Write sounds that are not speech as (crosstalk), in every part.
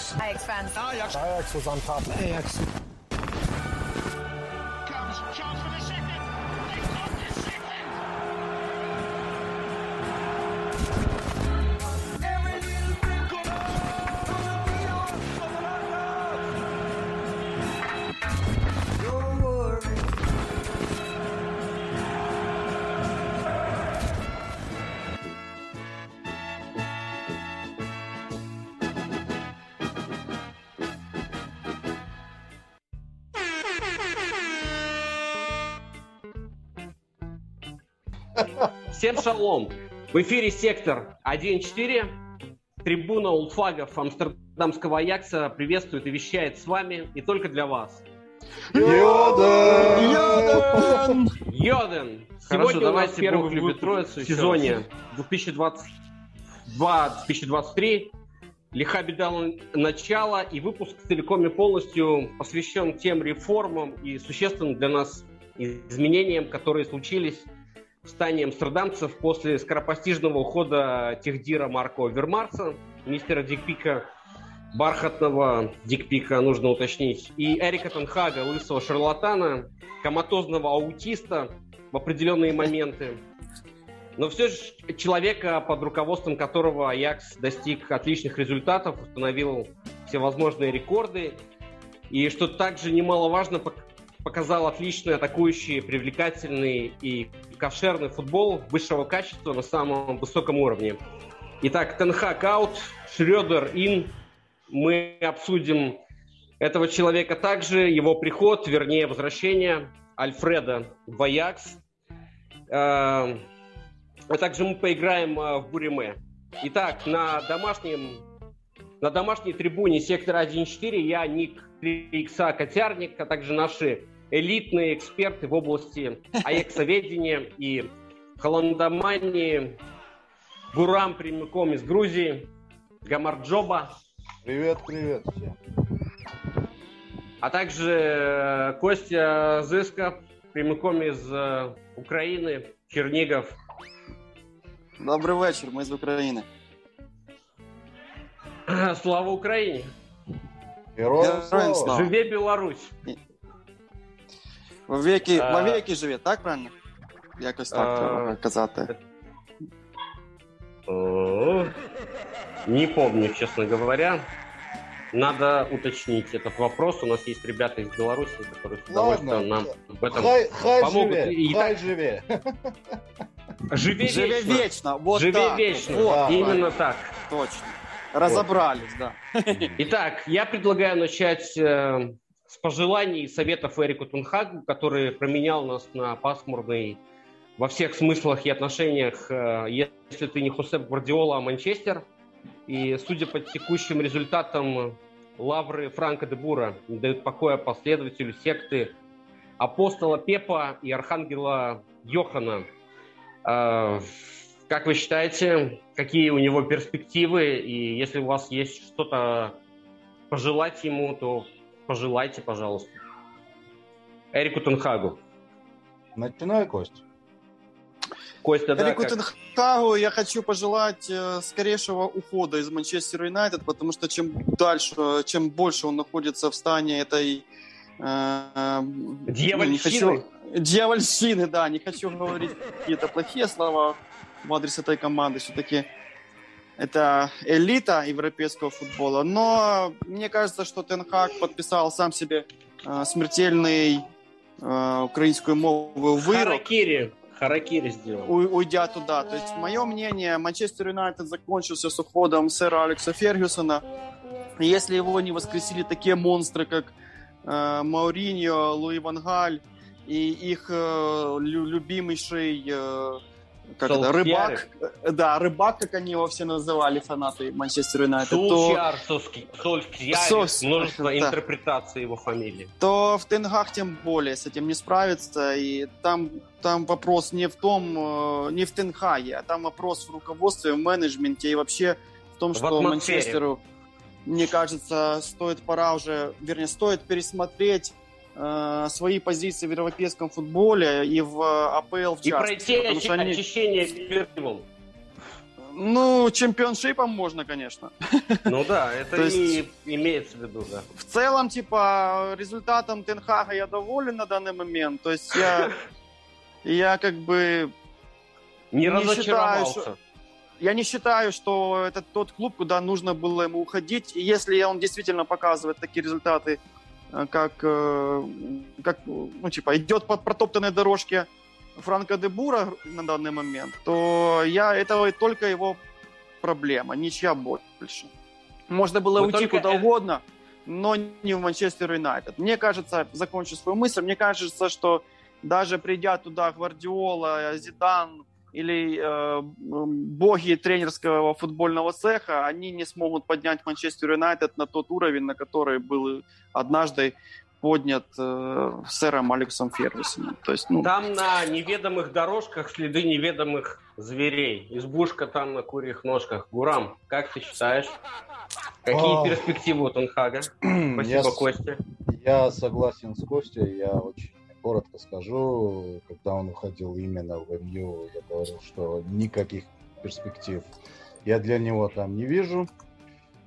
Ajax. Ajax fans. Ajax. Ajax was on top. Ajax. Всем шалом! В эфире сектор 1.4. Трибуна улфагов Амстердамского Аякса приветствует и вещает с вами и только для вас. Йоден! Йоден! Хорошо, Сегодня у нас давайте первый выпуск Троицы в сезоне 2022-2023. Лиха беда начала, и выпуск целиком и полностью посвящен тем реформам и существенным для нас изменениям, которые случились в стане амстердамцев после скоропостижного ухода техдира Марко Вермарса, мистера Дикпика, бархатного Дикпика, нужно уточнить, и Эрика Тенхага, лысого шарлатана, коматозного аутиста в определенные моменты. Но все же человека, под руководством которого Аякс достиг отличных результатов, установил всевозможные рекорды. И что также немаловажно, показал отличный атакующий, привлекательный и кошерный футбол высшего качества на самом высоком уровне. Итак, Тенхак аут, Шредер ин. Мы обсудим этого человека также, его приход, вернее, возвращение Альфреда в Аякс. Э, а также мы поиграем э, в Буриме. Итак, на домашнем на домашней трибуне сектора 1.4 я, Ник 3 икса Котярник, а также наши элитные эксперты в области аексоведения и холандомании. Гурам прямиком из Грузии, Гамарджоба, Привет, привет всем. а также э, Костя Зыска прямиком из э, Украины, Чернигов. Добрий вечір, ми з України. Слава Украине! Героям слава. Живе Беларусь! Вовеки, А. вовеки живе, так правильно? Якось так А. треба казати. Не помню, честно говоря. Надо уточнить этот вопрос. У нас есть ребята из Беларуси, которые с удовольствием нам в этом Хай, хай помогут. живе, И хай так, живе. живе, Живе вечно. вечно, вот Живе так. вечно. Вот, Да, Именно так. точно. Разобрались, да. Итак, я предлагаю начать э, с пожеланий и советов Эрику Тунхагу, который променял нас на пасмурный во всех смыслах и отношениях, э, если ты не Хосеп Гвардиола, а Манчестер. И судя по текущим результатам, лавры Франка де Бура не дают покоя последователю секты апостола Пепа и архангела Йохана. Э, Как вы считаете, какие у него перспективы? И если у вас есть что-то пожелать ему, то пожелайте, пожалуйста. Эрику Тенхагу. Начинай, Кость. Костя, да, Эрику как- Тенхагу я хочу пожелать э, скорейшего ухода из Манчестер Юнайтед, потому что чем дальше, чем больше он находится в стане этой э, не Дьявольщины. хочу дьявольщины, да, не хочу говорить какие-то плохие слова в адрес этой команды. Все-таки это элита европейского футбола. Но мне кажется, что Тенхак подписал сам себе э, смертельный э, украинскую мову вырок Харакири. Харакири сделал. у- уйдя туда. То есть, мое мнение, Манчестер Юнайтед закончился с уходом сэра Алекса Фергюсона. Если его не воскресили такие монстры, как э, Мауриньо, Луи Ван Галь и их э, лю- любимейший э, как это, рыбак, Э, да, рыбак, как они его все называли, фанаты Манчестер Юнайтед, то, Солскьяр, Сос- множество да. интерпретаций его фамилии. то в Тенгах тем более с этим не справиться. И там, там вопрос не в том, э, не в Тенхаге, а там вопрос в руководстве, в менеджменте и вообще в том, В что атмосфере. Манчестеру, мне кажется, стоит пора уже, вернее, стоит пересмотреть свои позиции в европейском футболе и в АПЛ в И частности. пройти потому очи- что они- очищение первым. Ну, чемпионшипом можно, конечно. Ну да, (laughs) это То есть- и имеется в виду, да. В целом, типа, результатом Тенхага я доволен на данный момент. То есть я, (laughs) я как бы Не, Не разочаровался. считаю, я не считаю, что это тот клуб, куда нужно было ему уходить. И если он действительно показывает такие результаты, э, как, э, как ну, типа, идет по протоптанной дорожке Франка де Бура на данный момент, то я это только его проблема, ничья больше. Можно было Вы уйти только куда э- угодно, но не в Манчестер Юнайтед. Мне кажется, закончу свою мысль, мне кажется, что даже придя туда Гвардиола, Зидан или э, боги тренерского футбольного цеха, они не смогут поднять Манчестер Юнайтед на тот уровень, на который был однажды поднят э, сэром Алексом Фергюсоном. То есть, ну, Там на неведомых дорожках следы неведомых зверей. Избушка там на курьих ножках. Гурам, как ты считаешь? Какие А. перспективы у Тенхага? (clears throat) Спасибо, Я, Костя. я согласен с Костей, я очень коротко скажу, когда он уходил именно в МЮ, я говорил, что никаких перспектив я для него там не вижу.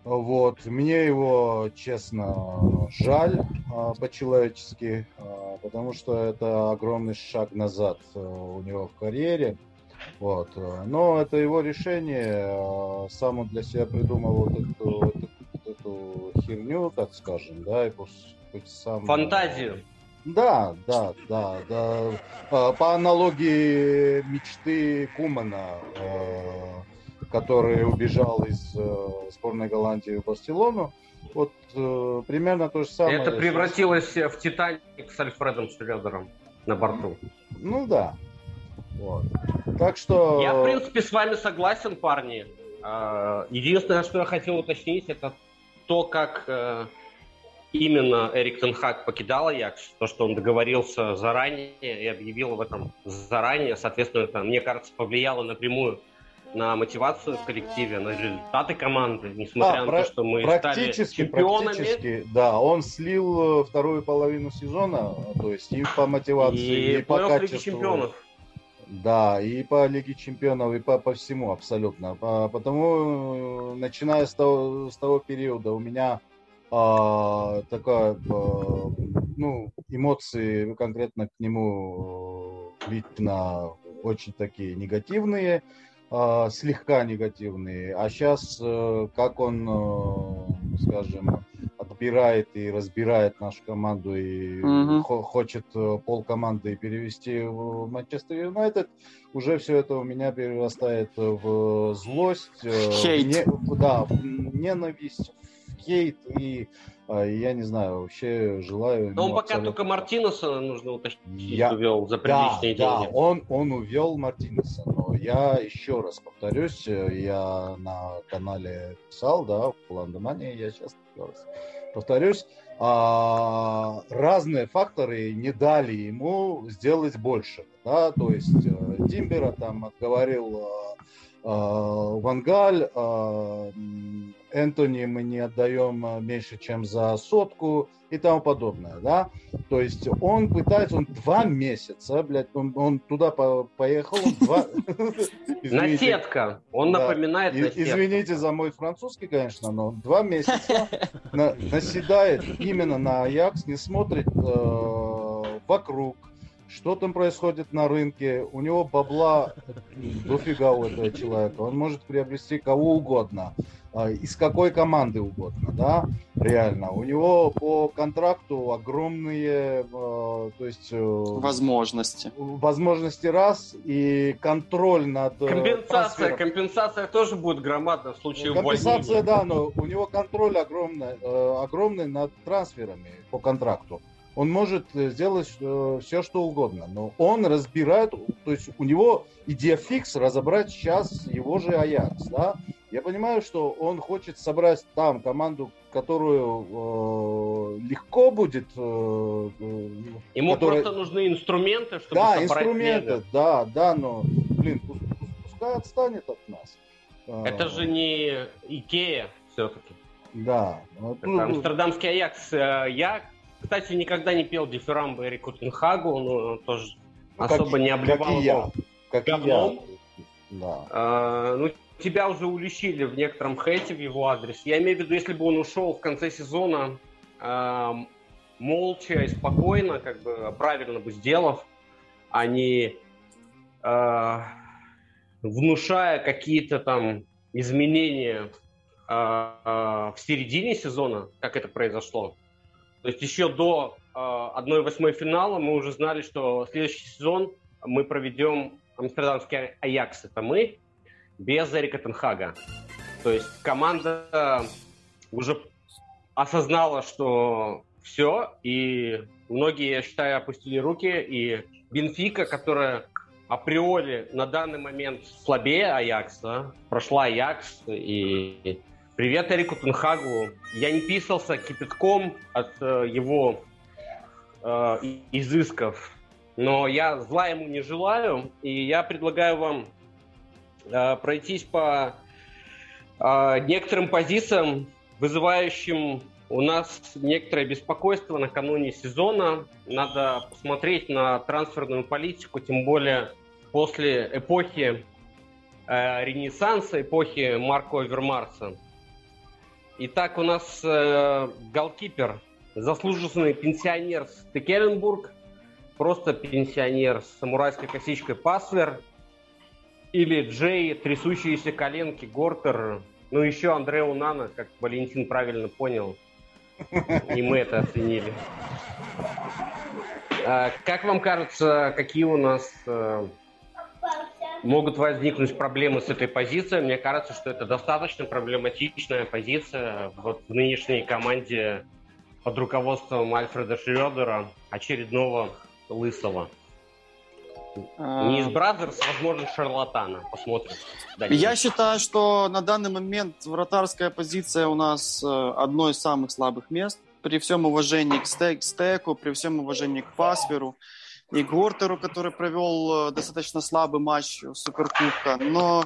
Вот. Мне его, честно, жаль а, по-человечески, а, потому что это огромный шаг назад а, у него в карьере. Вот. Но это его решение. Сам он для себя придумал вот эту- вот эту херню, так скажем, да, и пусть, пусть сам... Фантазию. Да, да, да, да. А, По аналогии мечты Кумана, э, который убежал из э, сборной Голландии в Барселону, вот э, примерно то же самое. Это превратилось в Титаник с Альфредом Шредером на борту. Ну да. Вот. Так что... Я, в принципе, с вами согласен, парни. Единственное, что я хотел уточнить, это то, как э, именно Эрик Тенхак покидал Аякс, то, что он договорился заранее и объявил об этом заранее, соответственно, это, мне кажется, повлияло напрямую на мотивацию в коллективе, на результаты команды, несмотря А, на про- то, что мы стали Практически, чемпионами. практически, да. Он слил э, вторую половину сезона, то есть и по мотивации, и, И по Лиги качеству. чемпионов. Да, и по Лиге Чемпионов, и по, по всему абсолютно. По- потому, э, начиная с того, с того периода, у меня а, такая, а, ну, эмоции конкретно к нему э, лично очень такие негативные, а, слегка негативные. А сейчас, как он, э, скажем, отбирает и разбирает нашу команду и Мгм. хо- хочет э, пол команды перевести в Манчестер Юнайтед, уже все это у меня перерастает в злость, э, Хейт. не- да, в ненависть, в хейт и а, я не знаю, вообще желаю. Но он пока абсолютно- только Мартинеса, нужно уточнить, Я- увел за да, приличные да, деньги. он, он увел Мартинеса, но я еще раз повторюсь, э, я на канале писал, да, в Ландомане, я сейчас еще раз повторюсь, а, разные факторы не дали ему сделать больше, да, то есть э, Тимбера там отговорил э, э, Вангаль, э, м, Энтони мы не отдаем э, меньше, чем за сотку и тому подобное, да. То есть он пытается, он два месяца, блядь, он, он туда по- поехал, он два... (laughs) Извините. Наседка. Он напоминает. Извините за мой французский, конечно, но два месяца на- наседает именно на Аякс, не смотрит э, вокруг, что там происходит на рынке. У него бабла (laughs) дофига у этого человека. Он может приобрести кого угодно, э, из какой команды угодно, да, реально. У него по контракту огромные, э, то есть... э, возможности. возможности раз и контроль над э, Компенсация, трансфером. компенсация тоже будет громадна в случае Компенсация, увольнения. да, но у него контроль огромный, э, огромный над трансферами по контракту. Он может э, сделать все, что угодно, но он разбирает, то есть у него идея фикс разобрать сейчас его же Аякс, да. Я понимаю, что он хочет собрать там команду, которую э, легко будет... э, э, Ему которая- просто нужны инструменты, чтобы да, инструменты, мега. да, да, но, блин, пу- пу- пускай отстанет от нас. А, Это же не Икея все-таки. Да. Вот, Это ну, амстердамский Аякс. Э, Я, кстати, никогда не пел дифирамбы Эрику Тенхагу, но тоже как- особо не обливал как и я. его Как и я. говном. Да. А, ну, тебя уже уличили в некотором хейте в его адрес. Я имею в виду, если бы он ушел в конце сезона э, молча и спокойно, как бы правильно бы сделав, а не э, внушая какие-то там изменения э, э, в середине сезона, как это произошло. То есть еще до э, 1-8 финала мы уже знали, что следующий сезон мы проведем амстердамский Аякс. Это мы, без Эрика Тенхага. То есть команда уже осознала, что все, и многие, я считаю, опустили руки, и Бенфика, которая априори на данный момент слабее Аякса, прошла Аякс, и привет Эрику Тенхагу. Я не писался кипятком от э, его э, изысков, но я зла ему не желаю, и я предлагаю вам э, пройтись по э, некоторым позициям, вызывающим у нас некоторое беспокойство накануне сезона. Надо посмотреть на трансферную политику, тем более после эпохи э, Ренессанса, эпохи Марко Вермарса. Итак, у нас э, голкипер, заслуженный пенсионер Стекеленбург, просто пенсионер с самурайской косичкой Паслер, или Джей, трясущиеся коленки Гортер, ну еще Андре Унана, как Валентин правильно понял, и мы это оценили. А, как вам кажется, какие у нас э, могут возникнуть проблемы с этой позицией? Мне кажется, что это достаточно проблематичная позиция вот в нынешней команде под руководством Альфреда Шредера, очередного лысого. Не из Brazzers, возможно, шарлатана. Посмотрим. Я считаю, что на данный момент вратарская позиция у нас э, одно из самых слабых мест. При всем уважении к Стеку, при всем уважении к Пасверу и Гортеру, который провел э, достаточно слабый матч Суперкубка. Но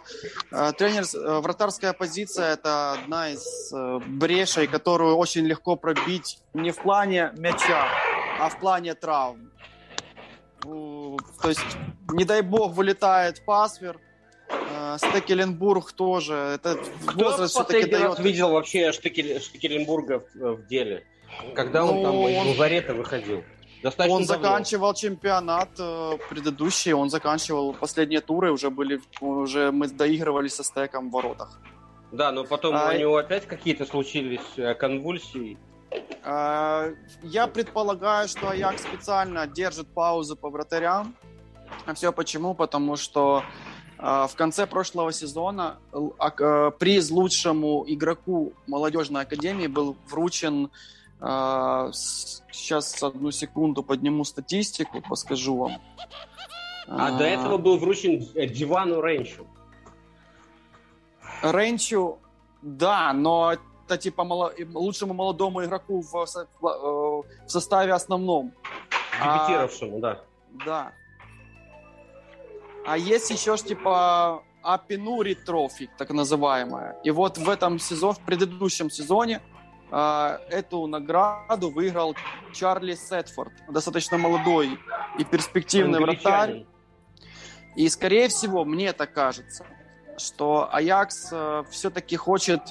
э, тренер, э, вратарская позиция – это одна из э, брешей, которую очень легко пробить не в плане мяча, а в плане травм. То есть, не дай бог, вылетает Пасвер, э, Стекеленбург тоже. Это Кто возраст все-таки дает... видел вообще. Штекеленбурга в, в деле? Когда ну, он там он... из лазарета выходил? Достаточно он давно. заканчивал чемпионат э, предыдущий, он заканчивал последние туры, уже были, уже мы доигрывали со стеком в воротах. Да, но потом а... у него опять какие-то случились э, конвульсии. А, я предполагаю, что Аякс специально держит паузу по вратарям. А все почему? Потому что а, в конце прошлого сезона а, приз лучшему игроку молодежной академии был вручен сейчас одну секунду подниму статистику, подскажу вам. А, а до этого был вручен Дивану Ренчу. Ренчу, да, но это типа мало, лучшему молодому игроку в, в, э, в составе основном. Дебютировавшему, а, да. Да. А есть еще ж типа Апинури трофи, так называемая. И вот в этом сезоне, в предыдущем сезоне э, эту награду выиграл Чарли Сетфорд, достаточно молодой и перспективный вратарь. И, скорее всего, мне так кажется, что Аякс э, все-таки хочет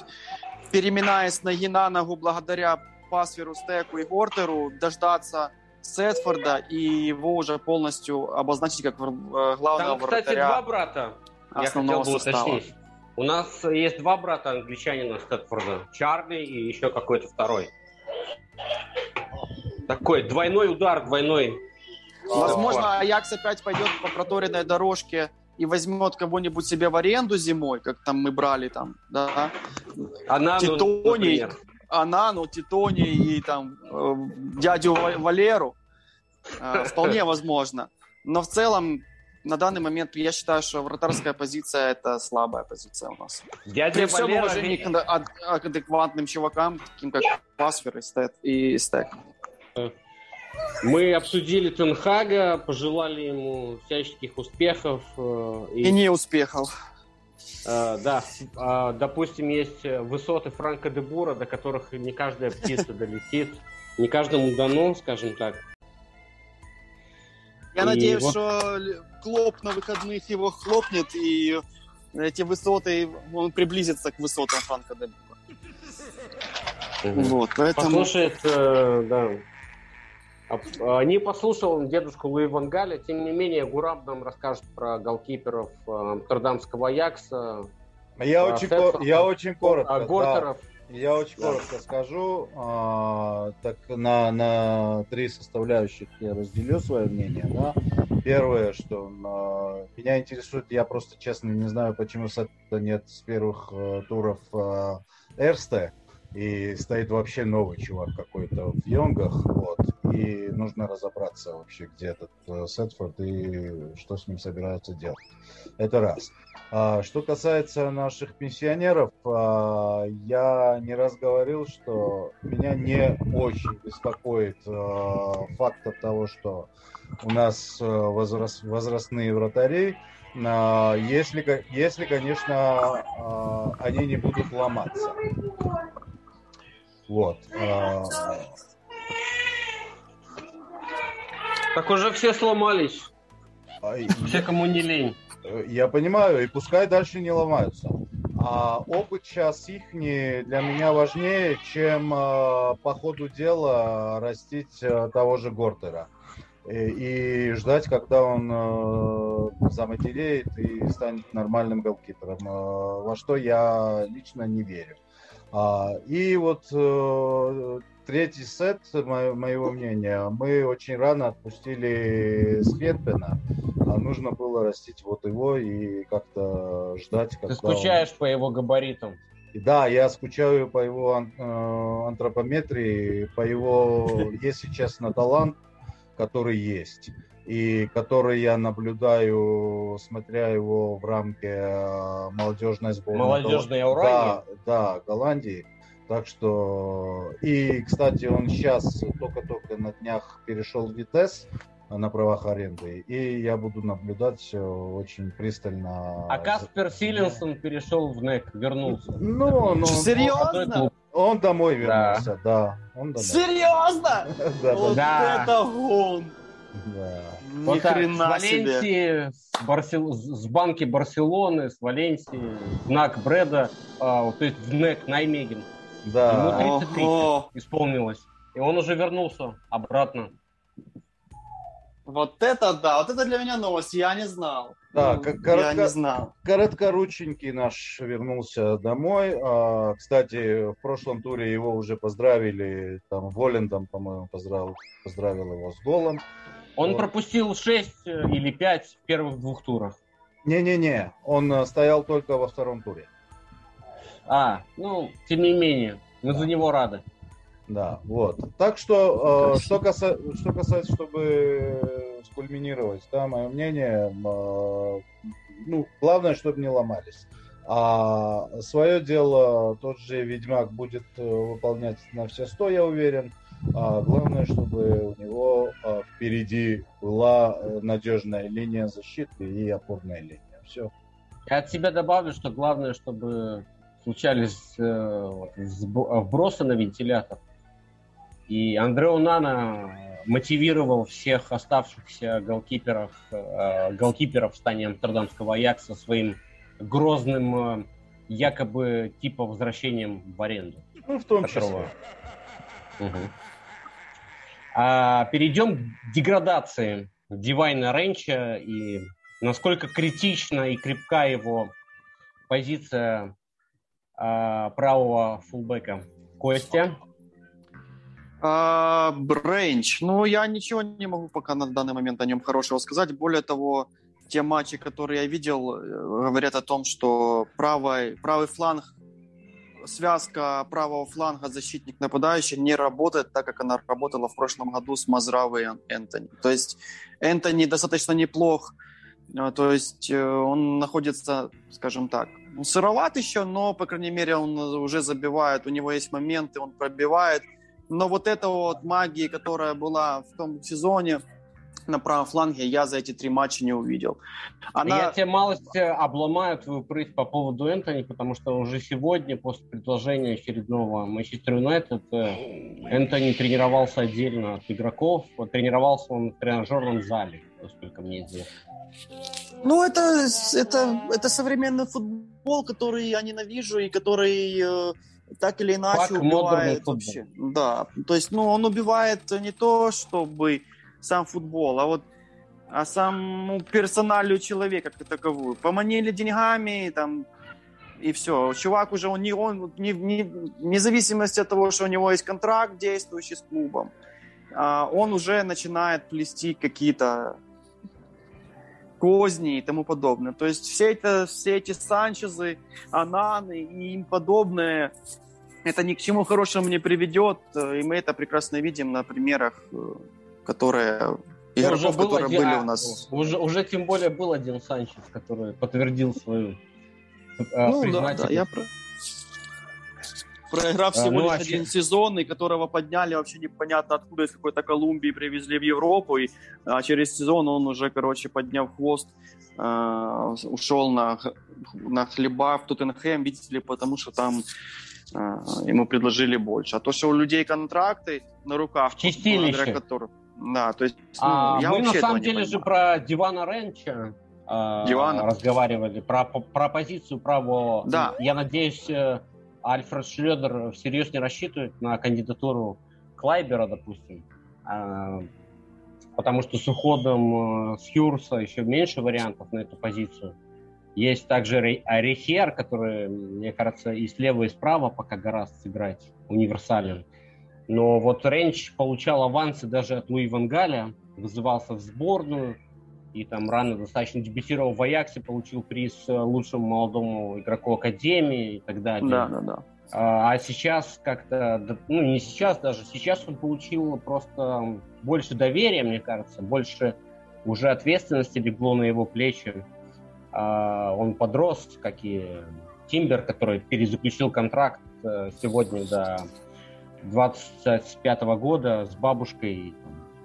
переминаясь ноги на ногу благодаря Пасверу, Стеку и Гортеру, дождаться Сетфорда и его уже полностью обозначить как э, главного Там, кстати, вратаря два брата. Я хотел бы уточнить. У нас есть два брата англичанина Стэтфорда. Чарли и еще какой-то второй. Такой двойной удар, двойной. Возможно, Аякс опять пойдет по проторенной дорожке и возьмет кого-нибудь себе в аренду зимой, как там мы брали там, да, Она, Титоний, ну, Анану, Титони и там э, дядю Валеру, э, вполне возможно. Но в целом на данный момент я считаю, что вратарская позиция это слабая позиция у нас. Дядя При всем Валера... уважении к адекватным чувакам, таким как Пасфер и Стек. И Стек. Мы обсудили Тенхага, пожелали ему всяческих успехов. Э, и, и не успехов. Э, да, э, допустим, есть высоты Франка де Бура, до которых не каждая птица долетит. Не каждому дано, скажем так. Я и надеюсь, вот... что Клоп на выходных его хлопнет и эти высоты, он приблизится к высотам Франка де Вот, поэтому... Послушает, э, да. А, Не послушал дедушку Луи Ван Галя, тем не менее Гурам нам расскажет про голкиперов э, Амстердамского Аякса, Я А, очень, Сетфорд, ко- я очень коротко. а да. Я очень коротко скажу. А, так на, на три составляющих я разделю свое мнение. Да? Первое, что а, меня интересует, я просто честно не знаю, почему нет с первых э, туров а, Эрсте. И стоит вообще новый чувак какой-то в Йонгах. Вот. И нужно разобраться вообще, где этот э, Сетфорд и что с ним собираются делать. Это раз. А, Что касается наших пенсионеров, а, я не раз говорил, что меня не очень беспокоит а, фактор того, что у нас а, возраст- возрастные вратари, а, если, если, конечно, а, они не будут ломаться. Вот. а, Так уже все сломались, а, все, кому не лень. Я понимаю, и пускай дальше не ломаются. А опыт сейчас их для меня важнее, чем э, по ходу дела растить э, того же Гортера. И, и ждать, когда он э, заматереет и станет нормальным голкипером, э, во что я лично не верю. А, и вот э, третий сет, мо- моего мнения, мы очень рано отпустили Схетпена, а нужно было растить вот его и как-то ждать, когда Ты скучаешь по его габаритам. он- да, я скучаю по его ан- э, антропометрии, по его, если честно, талант, который есть. И который я наблюдаю, смотря его в рамке э, молодежной сборной. Молодежной Да, Аураги. да, Голландии. Так что... И, кстати, он сейчас только-только на днях перешел в Витес на правах аренды. И я буду наблюдать очень пристально. А Каспер Силенсон перешел в НЭК, вернулся. Ну, ну, Серьезно? Он домой вернулся, да. Он домой. Серьезно? (laughs) Да, да, Вот Да. это гон! да. Ни Вот так, с хрена себе. Валенсии, с, Барсел- с банки Барселоны, с Валенсии, знак Бреда, а, то есть в НЭК, Наймеген. Да. Ему 33 Ого. исполнилось. И он уже вернулся обратно. Вот это да, вот это для меня новость, я не знал. Да, Ну, как Я коротко- не знал. Короткорученький наш вернулся домой. А, кстати, в прошлом туре его уже поздравили, там Волендом, по-моему, поздравил, поздравил его с голом. Он Вот. пропустил 6 или 5 в первых двух турах. Не-не-не, он э, стоял только во втором туре. А, ну, тем не менее, мы за него рады. Да, вот. Так что, э, что, каса- что касается, чтобы скульминировать, да, мое мнение, э, ну, главное, чтобы не ломались. А свое дело тот же Ведьмак будет э, выполнять на все сто, я уверен. А главное, чтобы у него э, впереди была э, надежная линия защиты и опорная линия. Все. Я от себя добавлю, что главное, чтобы случались э, сб- вбросы на вентилятор. И Андрео Нана мотивировал всех оставшихся голкиперов, э, голкиперов в стане Амстердамского Аякса своим грозным э, якобы типа возвращением в аренду. Ну, в том Которого- числе. Мгм. А, перейдем к деградации Дивайна Ренча и насколько критична и крепка его позиция а, правого фулбека. Костя, А, Бренч. Ну, я ничего не могу пока на данный момент о нем хорошего сказать. Более того, те матчи, которые я видел, э, говорят о том, что правый, правый фланг, связка правого фланга защитник-нападающий не работает так, как она работала в прошлом году с Мазравой и Энтони. То есть Энтони достаточно неплох, э, то есть э, он находится, скажем так, он сыроват еще, но, по крайней мере, он уже забивает, у него есть моменты, он пробивает. Но вот эта вот магия, которая была в том сезоне, на правом фланге я за эти три матча не увидел. Она... Я тебе малость э, обломаю твою прыть по поводу Энтони, потому что уже сегодня, после предложения очередного Манчестер Юнайтед, э, Энтони тренировался отдельно от игроков, тренировался он в тренажерном зале, насколько мне известно. Ну, это, это, это современный футбол, который я ненавижу и который э, так или иначе Фак убивает вообще. Да, то есть, ну, он убивает не то, чтобы сам футбол, а вот а саму персоналию человека как таковую. Поманили деньгами, там, и все. Чувак уже, он не, он, не, не, вне зависимости от того, что у него есть контракт действующий с клубом, а, он уже начинает плести какие-то козни и тому подобное. То есть все, это, все эти Санчезы, Ананы и им подобное, это ни к чему хорошему не приведет, и мы это прекрасно видим на примерах э, которые игроков, уже которые один, были у нас. Уже, уже тем более был один Санчес, который подтвердил свою э, Ну да, да, я про... Проиграв а, всего ну, лишь а один сезон, и которого подняли вообще непонятно откуда, из какой-то Колумбии привезли в Европу, и а, через сезон он уже, короче, подняв хвост, а, ушел на, на хлеба в Тоттенхэм, видите ли, потому что там а, ему предложили больше. А то, что у людей контракты на руках, благодаря которым да, то есть ну, а, я мы на самом деле же про Дивана Ренча э, Дивана. разговаривали, про, про позицию правого. Да. Я надеюсь, э, Альфред Шлёдер всерьез не рассчитывает на кандидатуру Клайбера, допустим. Э, потому что с уходом э, с Хьюрса еще меньше вариантов на эту позицию. Есть также Рехер, который, мне кажется, и слева, и справа пока гораздо сыграть универсален. Но вот Ренч получал авансы даже от Луи Вангаля, вызывался в сборную, и там рано достаточно дебютировал в Аяксе, получил приз э, лучшему молодому игроку Академии и так далее. Да, да, да. А, а сейчас как-то, ну не сейчас даже, сейчас он получил просто больше доверия, мне кажется, больше уже ответственности легло на его плечи. А, он подрос, как и Тимбер, который перезаключил контракт э, сегодня, да, 25 года с бабушкой,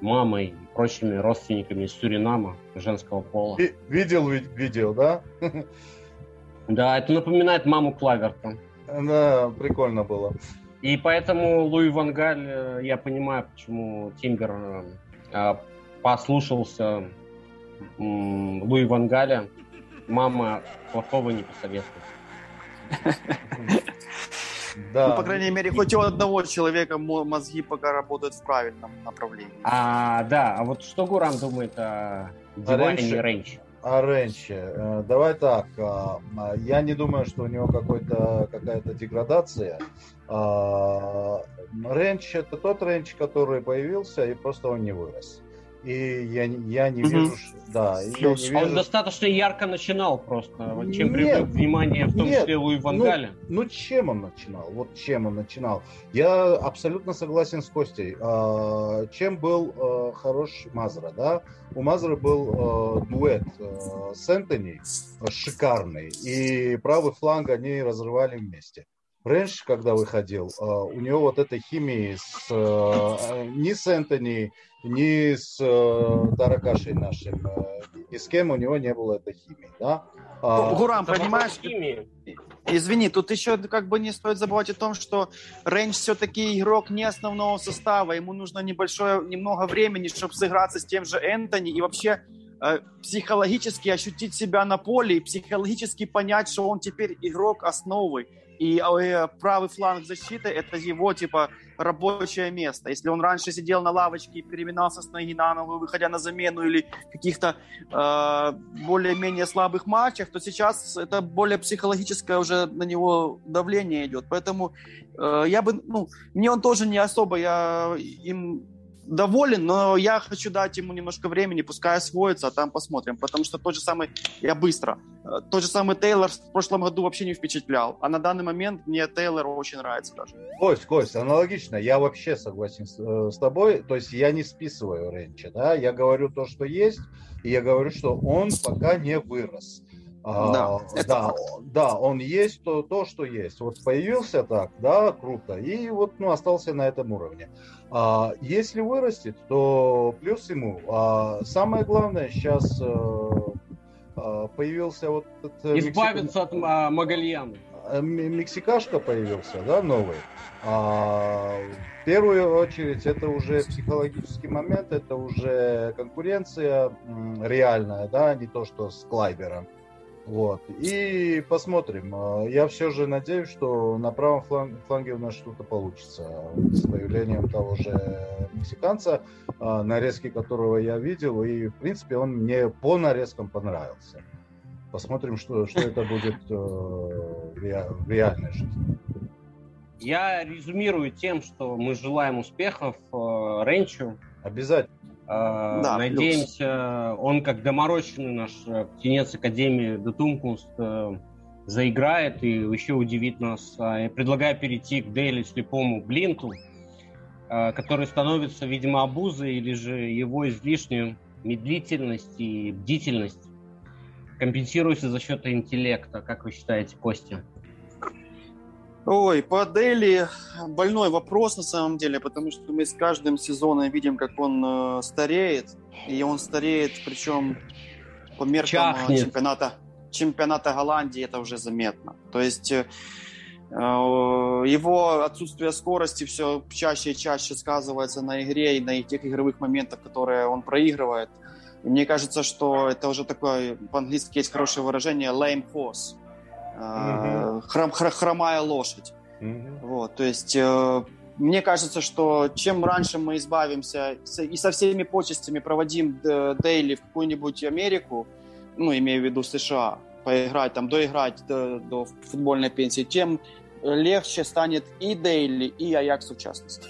мамой и прочими родственниками из Суринама женского пола. Видел видео, да? Да, это напоминает маму Клаверта. Да, прикольно было. И поэтому Луи Вангаль, э, я понимаю, почему Тимбер э, послушался Луи Вангаля. Мама плохого не посоветует. (laughs) Да. Ну, по крайней мере, хоть у одного человека мозги пока работают в правильном направлении. А, да, а вот что Гурам думает о Дивайне Рейнч? О Ренче. Э, давай так. А, а, я не думаю, что у него какой-то, какая-то деградация. Ренч это тот Ренч, который появился, и просто он не вырос и я, я не вижу, mm-hmm. да, я не вижу... Он достаточно ярко начинал просто, вот чем привлек внимание, в том нет, числе Луи Вангаля. Ну, ну, чем он начинал? Вот чем он начинал? Я абсолютно согласен с Костей. А, чем был а, хорош Мазра, да? У Мазра был а, дуэт а, с Энтони шикарный, и правый фланг они разрывали вместе. Рэнш, когда выходил, у него вот этой химии с, ни с Энтони, ни с э, Таракашей нашим, э, ни с кем у него не было этой химии, да? А, Гурам, понимаешь, извини, тут еще как бы не стоит забывать о том, что Рейндж все-таки игрок не основного состава, ему нужно небольшое, немного времени, чтобы сыграться с тем же Энтони и вообще э, психологически ощутить себя на поле и психологически понять, что он теперь игрок основы и правый фланг защиты это его типа рабочее место. Если он раньше сидел на лавочке и переминался с ноги на ногу, выходя на замену или каких-то э, более-менее слабых матчах, то сейчас это более психологическое уже на него давление идет. Поэтому э, я бы, ну, мне он тоже не особо, я им доволен, но я хочу дать ему немножко времени, пускай освоится, а там посмотрим. Потому что тот же самый, я быстро, э, тот же самый Тейлор в прошлом году вообще не впечатлял. А на данный момент мне Тейлор очень нравится даже. Кость, Кость, аналогично. Я вообще согласен с, э, с тобой. То есть я не списываю Ренча, да, я говорю то, что есть, и я говорю, что он пока не вырос. А, Да, это да, факт. да, он есть то, то, что есть. Вот появился так, да, круто, и вот ну, остался на этом уровне. А, если вырастет, то плюс ему. А, самое главное, сейчас появился вот этот... э, Избавиться от а, Магальяна. Э, м- Мексикашка появился, да, новый. А, в первую очередь это уже психологический момент, это уже конкуренция реальная, да, не то что с Клайбером. Вот. И посмотрим. А, Я все же надеюсь, что на правом флан- фланге у нас что-то получится. С появлением того же мексиканца, а, нарезки которого я видел, и в принципе он мне по нарезкам понравился. Посмотрим, что, что это будет э, в ре- в реальной жизни. Я резюмирую тем, что мы желаем успехов э, Ренчу. Обязательно. Э, Да, Надеемся, он как доморощенный наш э, птенец Академии Детумкунст э, заиграет и еще удивит нас. А Я предлагаю перейти к Дейли слепому Блинту, э, который становится, видимо, обузой или же его излишнюю медлительность и бдительность компенсируется за счет интеллекта. Как вы считаете, Костя? Ой, по Дели больной вопрос на самом деле, потому что мы с каждым сезоном видим, как он э, стареет, и он стареет, причем по меркам э, Чахнет. чемпионата, чемпионата Голландии это уже заметно. То есть э, э, его отсутствие скорости все чаще и чаще сказывается на игре и на тех игровых моментах, которые он проигрывает. И мне кажется, что это уже такое, по-английски есть хорошее выражение lame horse. Э, хром- хр- хромая лошадь. Вот, то есть э, мне кажется, что чем раньше мы избавимся и со всеми почестями проводим э, Дейли в какую-нибудь Америку, ну, имею в виду США, поиграть там, доиграть до, до футбольной пенсии, тем легче станет и Дейли, и Аяксу в частности.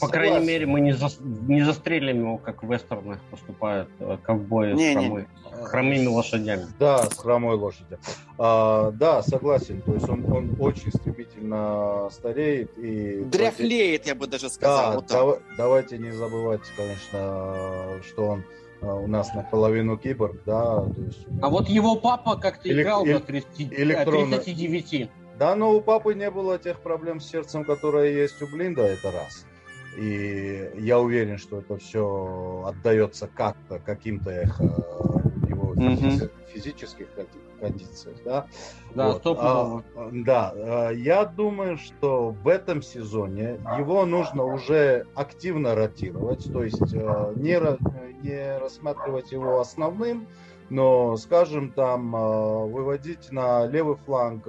По крайней мере, мы не, зас- не застрелим его, как в вестернах поступают э, ковбои с Не-не. хромой- хромыми лошадями. Да, с хромой лошадью. А, да, согласен. То есть он, он очень стремительно стареет и Дряхлеет, я бы даже сказал. Да, вот дава- давайте не забывать, конечно, что он а, у нас наполовину киборг, да. то есть А вот его папа как-то Элек- играл до 30, электронно- 39. Да, но у папы не было тех проблем с сердцем, которые есть у Блинда, это раз. И я уверен, что это все отдается как-то, каким-то эхо Мгм. физи- физических кондициях, да. Да, Вот. А, да, а, я думаю, что в этом сезоне его нужно уже активно ротировать, то есть а, не, не рассматривать его основным, но, скажем, там а, выводить на левый фланг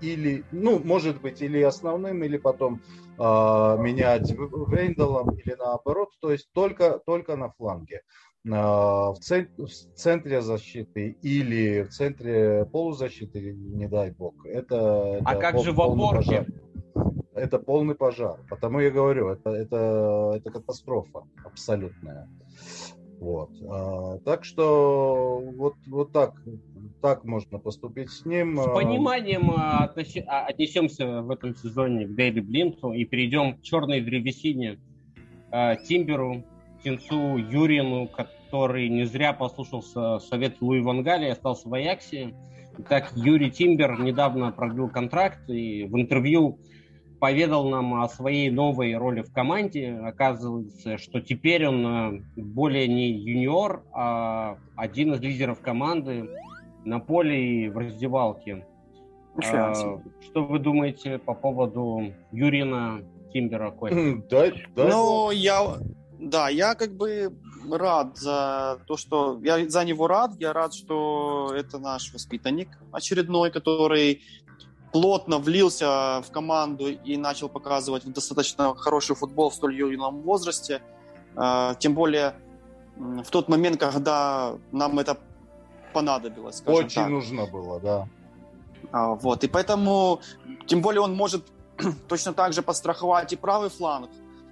или, ну, может быть, или основным, или потом менять В- Вейнделом или наоборот, то есть только, только на фланге. А, В, цен- в центре защиты или в центре полузащиты, не дай бог. Это, А это как пол- же в опорке? пожар. Это полный пожар. Потому я говорю, это, это, это катастрофа абсолютная. Вот. А, так что вот, вот так, так можно поступить с ним. С А, пониманием а, относи- а, отнесемся в этом сезоне к Дейли Блинту и перейдем к черной древесине Тимберу, Тинцу Юрину, который не зря послушался совет Луи Вангали и остался в Аяксе. Итак, Юрий Тимбер недавно продлил контракт и в интервью поведал нам о своей новой роли в команде. Оказывается, что теперь он э, более не юниор, а один из лидеров команды на поле и в раздевалке. А. Что вы думаете по поводу Юрина Тимбера Костя? Дай, дай Ну, я, да, я как бы рад за то, что я за него рад. Я рад, что это наш воспитанник очередной, который плотно влился в команду и начал показывать достаточно хороший футбол в столь юном возрасте. А, Тем более в тот момент, когда нам это понадобилось, Очень так. нужно было, да. А, Вот, и поэтому, тем более он может (clears throat) точно так же подстраховать и правый фланг,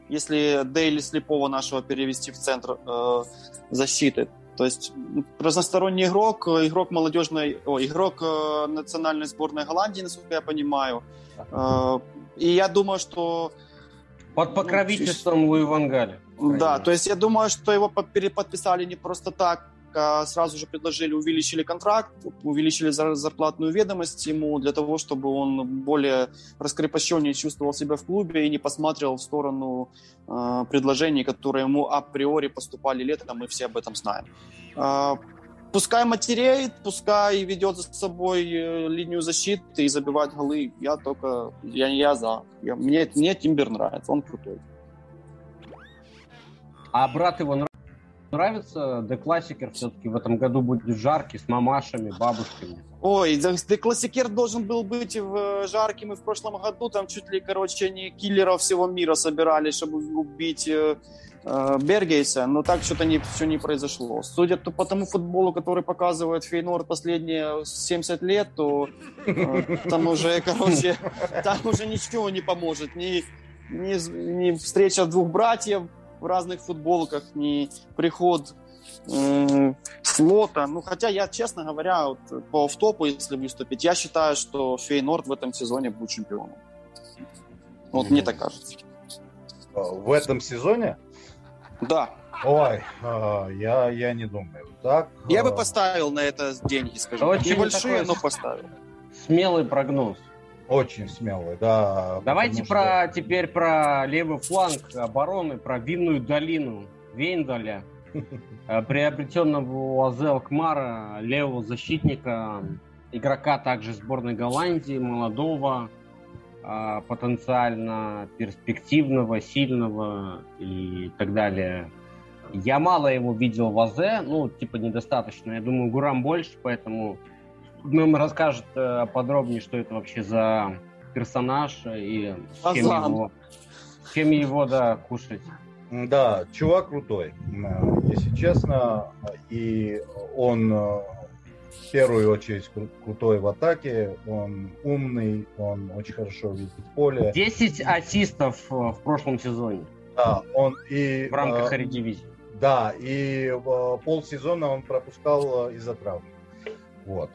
если Дейли слепого нашего перевести в центр э, защиты. То есть разносторонний игрок, э, игрок молодежной, о, игрок э, национальной сборной Голландии, насколько я понимаю. Э, и я думаю, что Под покровительством Луи Вангаля. да, то есть я думаю, что его по- переподписали не просто так, сразу же предложили, увеличили контракт, увеличили зарплатную ведомость ему для того, чтобы он более раскрепощеннее чувствовал себя в клубе и не посмотрел в сторону э, предложений, которые ему априори поступали летом, мы все об этом знаем. Э, пускай матереет, пускай ведет за собой э, линию защиты и забивает голы. Я только, я, я за. Я, мне, мне Тимбер нравится, он крутой. А брат его нравится? Нравится. Деклассикер все-таки в этом году будет жаркий, с мамашами, бабушками. Ой, Деклассикер должен был быть в э, жарким и в прошлом году. Там чуть ли, короче, не киллеров всего мира собирали, чтобы убить э, э, Бергейса. Но так что-то не, все не произошло. Судя по тому футболу, который показывает Фейнорд последние 70 лет, то э, там уже, (laughs) короче, там уже ничего не поможет. Ни, ни, ни встреча двух братьев, в разных футболках, ни приход э, слота. Ну, хотя я, честно говоря, вот, по офтопу, если выступить, я считаю, что Фейнорд в этом сезоне будет чемпионом. Вот mm-hmm. мне так кажется. В этом сезоне? Да. Ой, а, я, я не думаю. Так. Я бы а, поставил на это деньги, скажем. Очень Небольшие, но поставил. Смелый прогноз. Очень смелый, да. Давайте про что... теперь про левый фланг обороны, про винную долину Вейндаля, (laughs) э, приобретенного у Азел Кмара, левого защитника, игрока также сборной Голландии, молодого, э, потенциально перспективного, сильного и так далее. Я мало его видел в АЗ, ну, типа, недостаточно. Я думаю, Гурам больше, поэтому нам расскажет э, подробнее, что это вообще за персонаж и с чем его, чем его, да, кушать. Да, чувак крутой, э, если честно, и он э, в первую очередь крутой в атаке, он умный, он очень хорошо видит поле. 10 ассистов в прошлом сезоне. Да, он и... В рамках э, дивизии. Да, и полсезона он пропускал из-за травмы. Вот.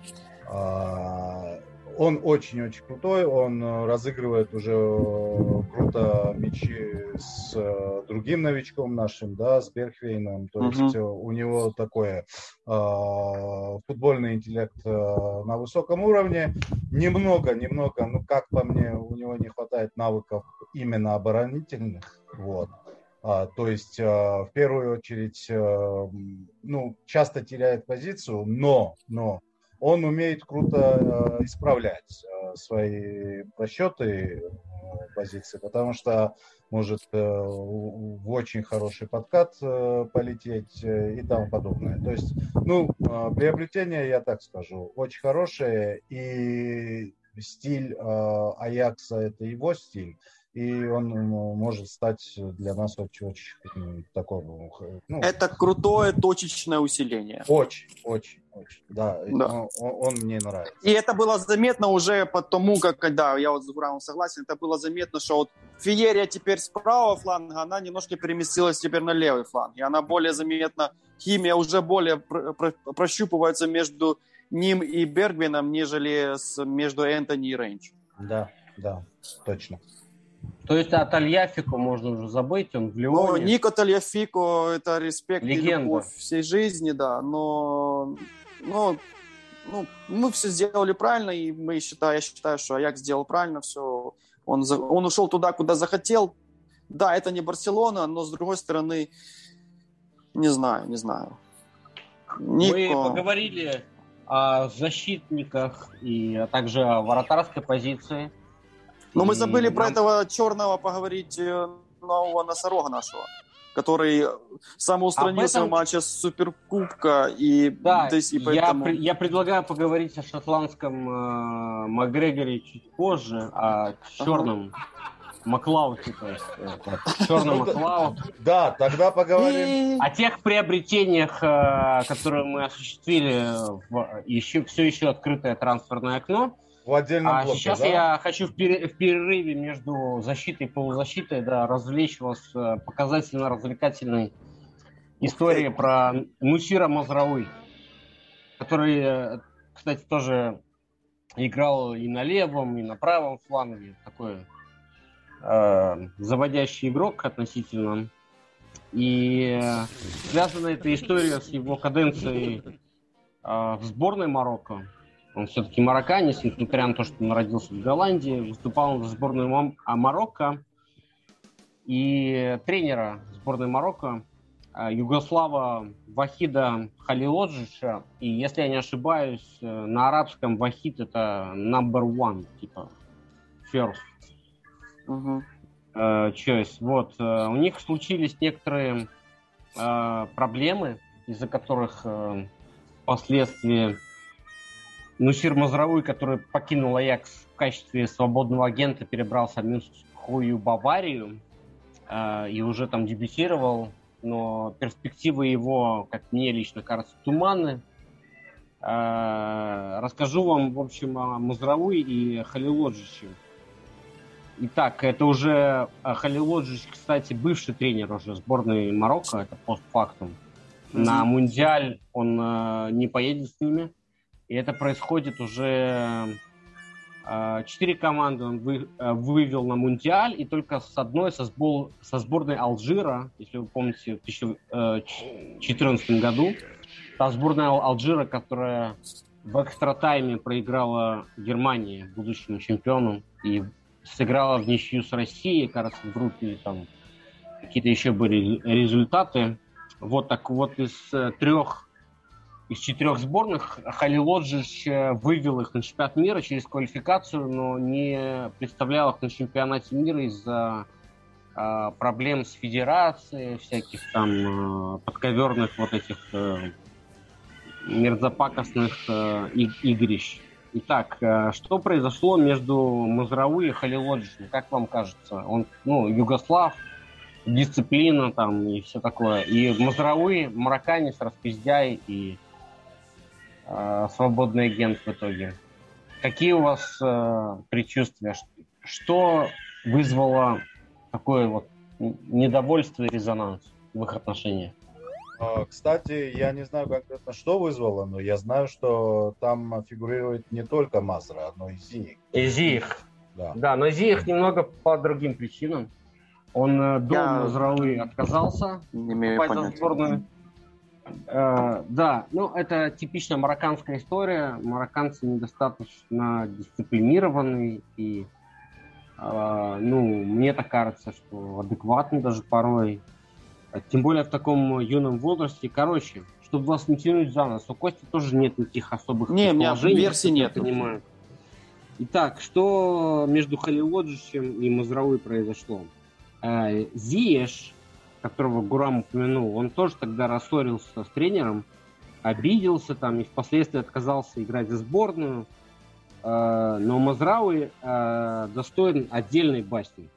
А, он очень-очень крутой, он э, разыгрывает уже э, круто мячи с э, другим новичком нашим, да, с Берхвейном. То uh-huh. есть у него такой э, футбольный интеллект э, на высоком уровне. Немного, немного, ну как по мне, у него не хватает навыков именно оборонительных. Вот. А, то есть, э, в первую очередь, э, ну, часто теряет позицию, но, но он умеет круто э, исправлять э, свои просчеты э, позиции, потому что может в очень хороший подкат полететь и тому подобное. То есть, ну, приобретение, я так скажу, очень хорошее, и стиль Аякса – это его стиль, и он ну, может стать для нас очень-очень такой... Ну, это крутое точечное усиление. Очень, очень, очень. Да, да. Он, он мне нравится. И это было заметно уже по тому, как, когда я вот с Гурамом согласен, это было заметно, что вот Фиерия теперь с правого фланга, она немножко переместилась теперь на левый фланг. И она более заметна, химия уже более про, про, прощупывается между ним и Бергвином, нежели с, между Энтони и Рейнч. Да, да, точно. То есть от Альяфико можно уже забыть, он в Лионе. Ну, Нико Тальяфико – это респект Легенда. и любовь всей жизни, да, но, но ну, мы все сделали правильно, и мы считаем, я считаю, что Аяк сделал правильно все. Он, он ушел туда, куда захотел. Да, это не Барселона, но с другой стороны, не знаю, не знаю. Нико... Мы поговорили о защитниках и а также о вратарской позиции. Но мы забыли нам... про этого черного поговорить э, нового носорога нашего, который самоустранился этом... в матче Суперкубка. И, да, и поэтому... я, я предлагаю поговорить о шотландском э, Макгрегоре чуть позже, о черном ага. Маклауте, то есть э, черном Маклаут. Да, тогда поговорим. О тех приобретениях, э, которые мы осуществили в еще, все еще открытое трансферное окно. В отдельном а блоке, сейчас да? я хочу в, перерыве между защитой и полузащитой да, развлечь вас э, показательно-развлекательной историей про Мусира Мазрауи, который, э, кстати, тоже играл и на левом, и на правом фланге. Такой э, заводящий игрок относительно. И э, связана эта история с его каденцией э, в сборной Марокко. Он все-таки марокканец, несмотря на то, что он родился в Голландии, выступал в сборной Марокко. И тренера сборной Марокко э, Югослава Вахида Халилоджича. И если я не ошибаюсь, э, на арабском Вахид это number one, типа first. Мгм. э, choice. Вот. э, У них случились некоторые э, проблемы, из-за которых э, впоследствии Нусир Мазрауи, который покинул Аякс в качестве свободного агента, перебрался в Мюнхенскую Баварию э, и уже там дебютировал, но перспективы его, как мне лично кажется, туманны. Э, Расскажу вам, в общем, о Мазрауи и Халилоджиче. Итак, это уже э, Халилоджич, кстати, бывший тренер уже сборной Марокко, это постфактум. На Мундиаль он э, не поедет с ними. И это происходит уже э, четыре команды он вы- э, вывел на Мундиаль, и только с одной, со, сбол- со сборной Алжира, если вы помните, в 2014 году, та сборная Ал- Алжира, которая в экстра-тайме проиграла Германии, будущему чемпиону, и сыграла в ничью с Россией, кажется, в группе, там какие-то еще были результаты. Вот так вот из э, трех, из четырех сборных Халилоджич э, вывел их на чемпионат мира через квалификацию, но не представлял их на чемпионате мира из-за э, проблем с федерацией, всяких там э, подковерных вот этих э, мерзопакостных и- игрищ. Итак, э, что произошло между Мазрауи и Халилоджичем? Как вам кажется? Он, ну, югослав, дисциплина там и все такое. И Мазрауи, марокканец, распиздяй и э, свободный агент в итоге. Какие у вас э, предчувствия? Что вызвало такое вот недовольство и резонанс в их отношениях? А, Кстати, я не знаю конкретно, что вызвало, но я знаю, что там фигурирует не только Мазра, но и Зиик. И Зиих. Да. Да, но Зиих немного по другим причинам. Он э, до Я- Мазрауи отказался, Не имею выступать за понятия. сборную. Э, да, ну это типичная марокканская история. Марокканцы недостаточно дисциплинированные и, э, ну, мне так кажется, что адекватны даже порой. Тем более в таком юном возрасте. Короче, чтобы вас не тянуть за нос, у Кости тоже нет никаких особых Не, у меня я нету. понимаю. Итак, что между Халилоджичем и Мазрауи произошло? Э, Зиеш, которого Гурам упомянул, он тоже тогда рассорился с тренером, обиделся там и впоследствии отказался играть за сборную. Э, Но Мазрауи э, достоин отдельной басни.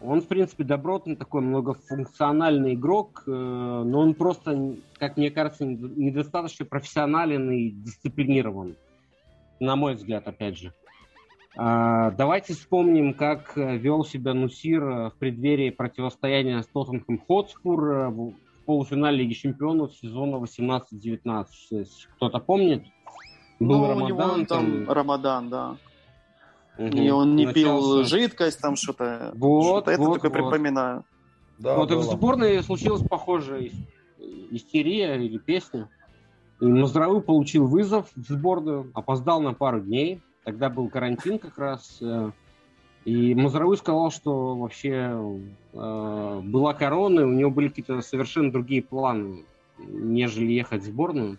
Он, в принципе, добротный такой многофункциональный игрок, э, но он просто, как мне кажется, недостаточно профессионален и дисциплинирован. На мой взгляд, опять же. А, Давайте вспомним, как э, вел себя Нусир э, в преддверии противостояния с Тоттенхэм Хотспур э, в полуфинале Лиги Чемпионов сезона 18-19. Если Кто-то помнит? Был Ну, у Рамадан, него там там, Рамадан, да. мгм, И он не пил начался. жидкость, там что-то. Вот, что-то это вот, только вот. припоминаю. Да, вот и в было. сборной случилась похожая ис- истерия или песня. И Мазрауи получил вызов в сборную, опоздал на пару дней. Тогда был карантин как раз. э, И Мазрауи сказал, что вообще э, была корона, у него были какие-то совершенно другие планы, нежели ехать в сборную.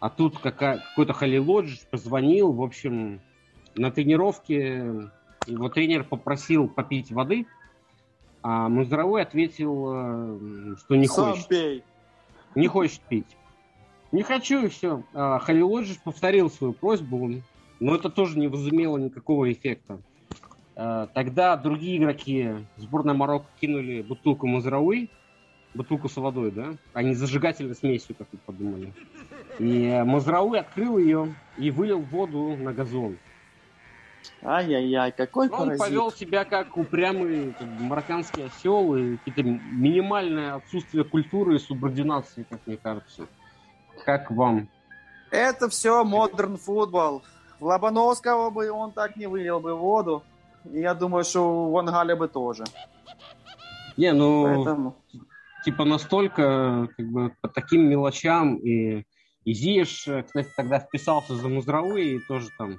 А тут какая- какой-то Халилоджич позвонил, в общем, на тренировке его тренер попросил попить воды, а Мазрауи ответил, э, что не Сам хочет. пей. Не хочет пить. Не хочу, и все. Халилоджич повторил свою просьбу, но это тоже не возымело никакого эффекта. А, Тогда другие игроки сборной Марокко кинули бутылку Мазрауи, бутылку с водой, да, а не зажигательной смесью, как вы подумали. И э, Мазрауи открыл ее и вылил воду на газон. Ай-яй-яй, какой Он паразит. повел себя как упрямый как бы, марокканский осел и какие-то минимальное отсутствие культуры и субординации, как мне кажется. Как вам? Это все модерн футбол. Лобановского бы он так не вылил бы воду. И я думаю, что у Ван Галя бы тоже. Не, ну, Поэтому... типа настолько, как бы, по таким мелочам. И, и Зиеш, э, кстати, тогда вписался за Муздравы и тоже там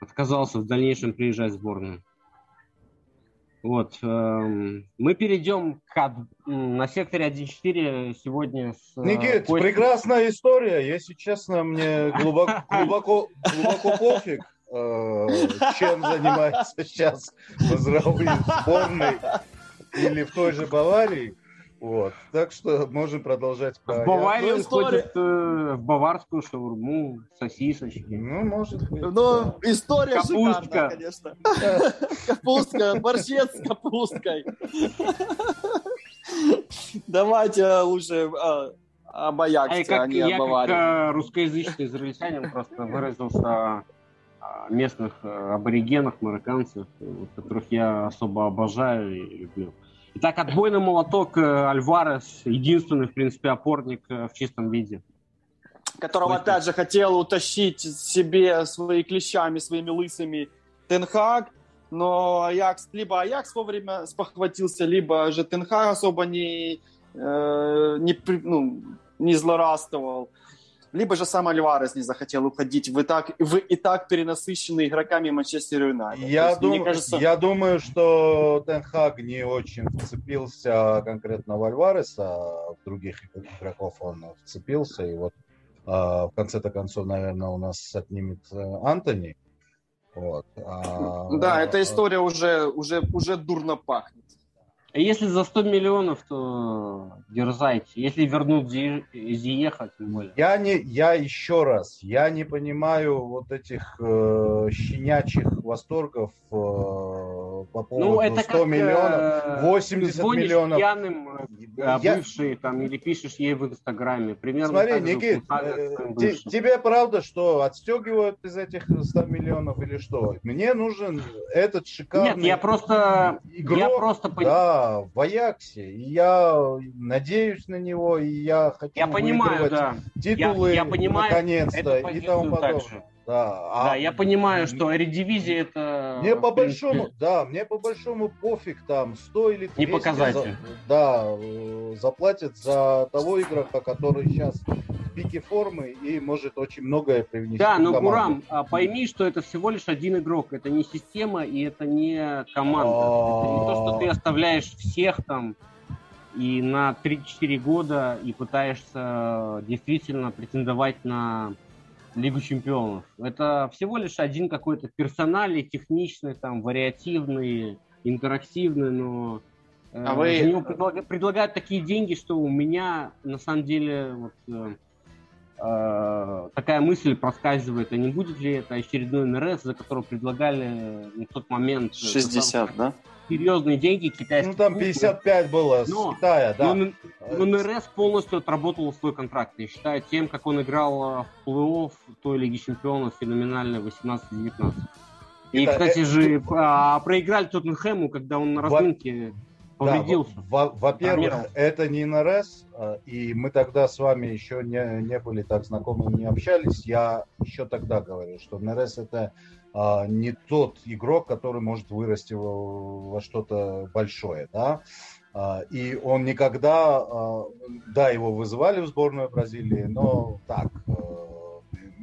отказался в дальнейшем приезжать в сборную. Вот. эм, Мы перейдем к, на секторе 1.4 сегодня с... э, Никит, Костей. прекрасная история. Если честно, мне глубоко, (laughs) глубоко, глубоко пофиг, э, чем занимается (laughs) сейчас в сборной или в той же Баварии. Вот. Так что можем продолжать про В Баварию Ну, он ходит э, в баварскую шаурму, сосисочки. Ну, может быть. Ну, история Капустка. шикарная, конечно. (laughs) Капустка, борщец с капусткой. Давайте лучше а, об А я Аяксе, а не я о как Баварии. э, русскоязычный израильтянин просто выразился о о местных э, аборигенах, марокканцев, э, которых я особо обожаю и люблю. Итак, отбойный молоток э, Альварес, единственный, в принципе, опорник э, в чистом виде. которого Костя. опять же хотел утащить себе свои клещами, своими лысыми Тенхаг, но Аякс, либо Аякс вовремя спохватился, либо же Тенхаг особо не, э, не, ну, не злорадствовал, либо же сам Альварес не захотел уходить в и так, в и так перенасыщенный игроками Манчестер Юнайтед. Я, есть, дум- кажется, я думаю, что Тенхаг не очень вцепился конкретно в Альвареса, а в других игроков он вцепился, и вот а, в конце-то концов, наверное, у нас отнимет э, Антони. Вот. А, да, эта история уже, уже, уже дурно пахнет. Если за 100 миллионов, то дерзайте. Если вернут Зи- Зиеха, тем более. Я не, я еще раз, я не понимаю вот этих э, щенячьих восторгов э, по поводу Ну, это 100 как, миллионов, э, 80 ты звонишь миллионов. пьяным, э, Я- бывший, там, или пишешь ей в Инстаграме. Примерно Смотри, Никит, э, те- тебе правда, что отстегивают из этих 100 миллионов или что? Мне нужен этот шикарный Нет, я просто, игрок, я просто да, в Аяксе. И я надеюсь на него, и я хочу я понимаю, да. титулы Я- я понимаю наконец-то и тому подобное. также. Да, а Да, я понимаю, что Эридивизия это... Мне по большому, да, мне по большому пофиг там 100 или 200 Не показатель. за- да, э, заплатят за того игрока, который сейчас в пике формы и может очень многое привнести Да, но. Гурам, а, пойми, что это всего лишь один игрок. Это не система и это не команда. Это не то, что ты оставляешь всех там и на 3-4 года и пытаешься действительно претендовать на Лигу чемпионов. Это всего лишь один какой-то персональный, техничный, там, вариативный, интерактивный, но э, А вы- за него предлага- предлагают такие деньги, что у меня на самом деле вот, э, э, такая мысль проскальзывает, а не будет ли это очередной НРС, за который предлагали на тот момент э, 60, да? серьезные деньги китайские. Ну там 55 было с Но- Китая, да. Но, но НРС полностью отработал свой контракт. Я считаю, тем, как он играл э, в плей-офф той Лиги Чемпионов феноменально 18-19. И, Это- кстати э, же, а, проиграли Тоттенхэму, когда он на Во- Да, во- Во-первых, Травмировался. это не НРС, а, и мы тогда с вами еще не, не были так знакомы, не общались. Я еще тогда говорил, что НРС это а, не тот игрок, который может вырасти во, во что-то большое, да. А, и он никогда, а, да, его вызывали в сборную Бразилии, но так,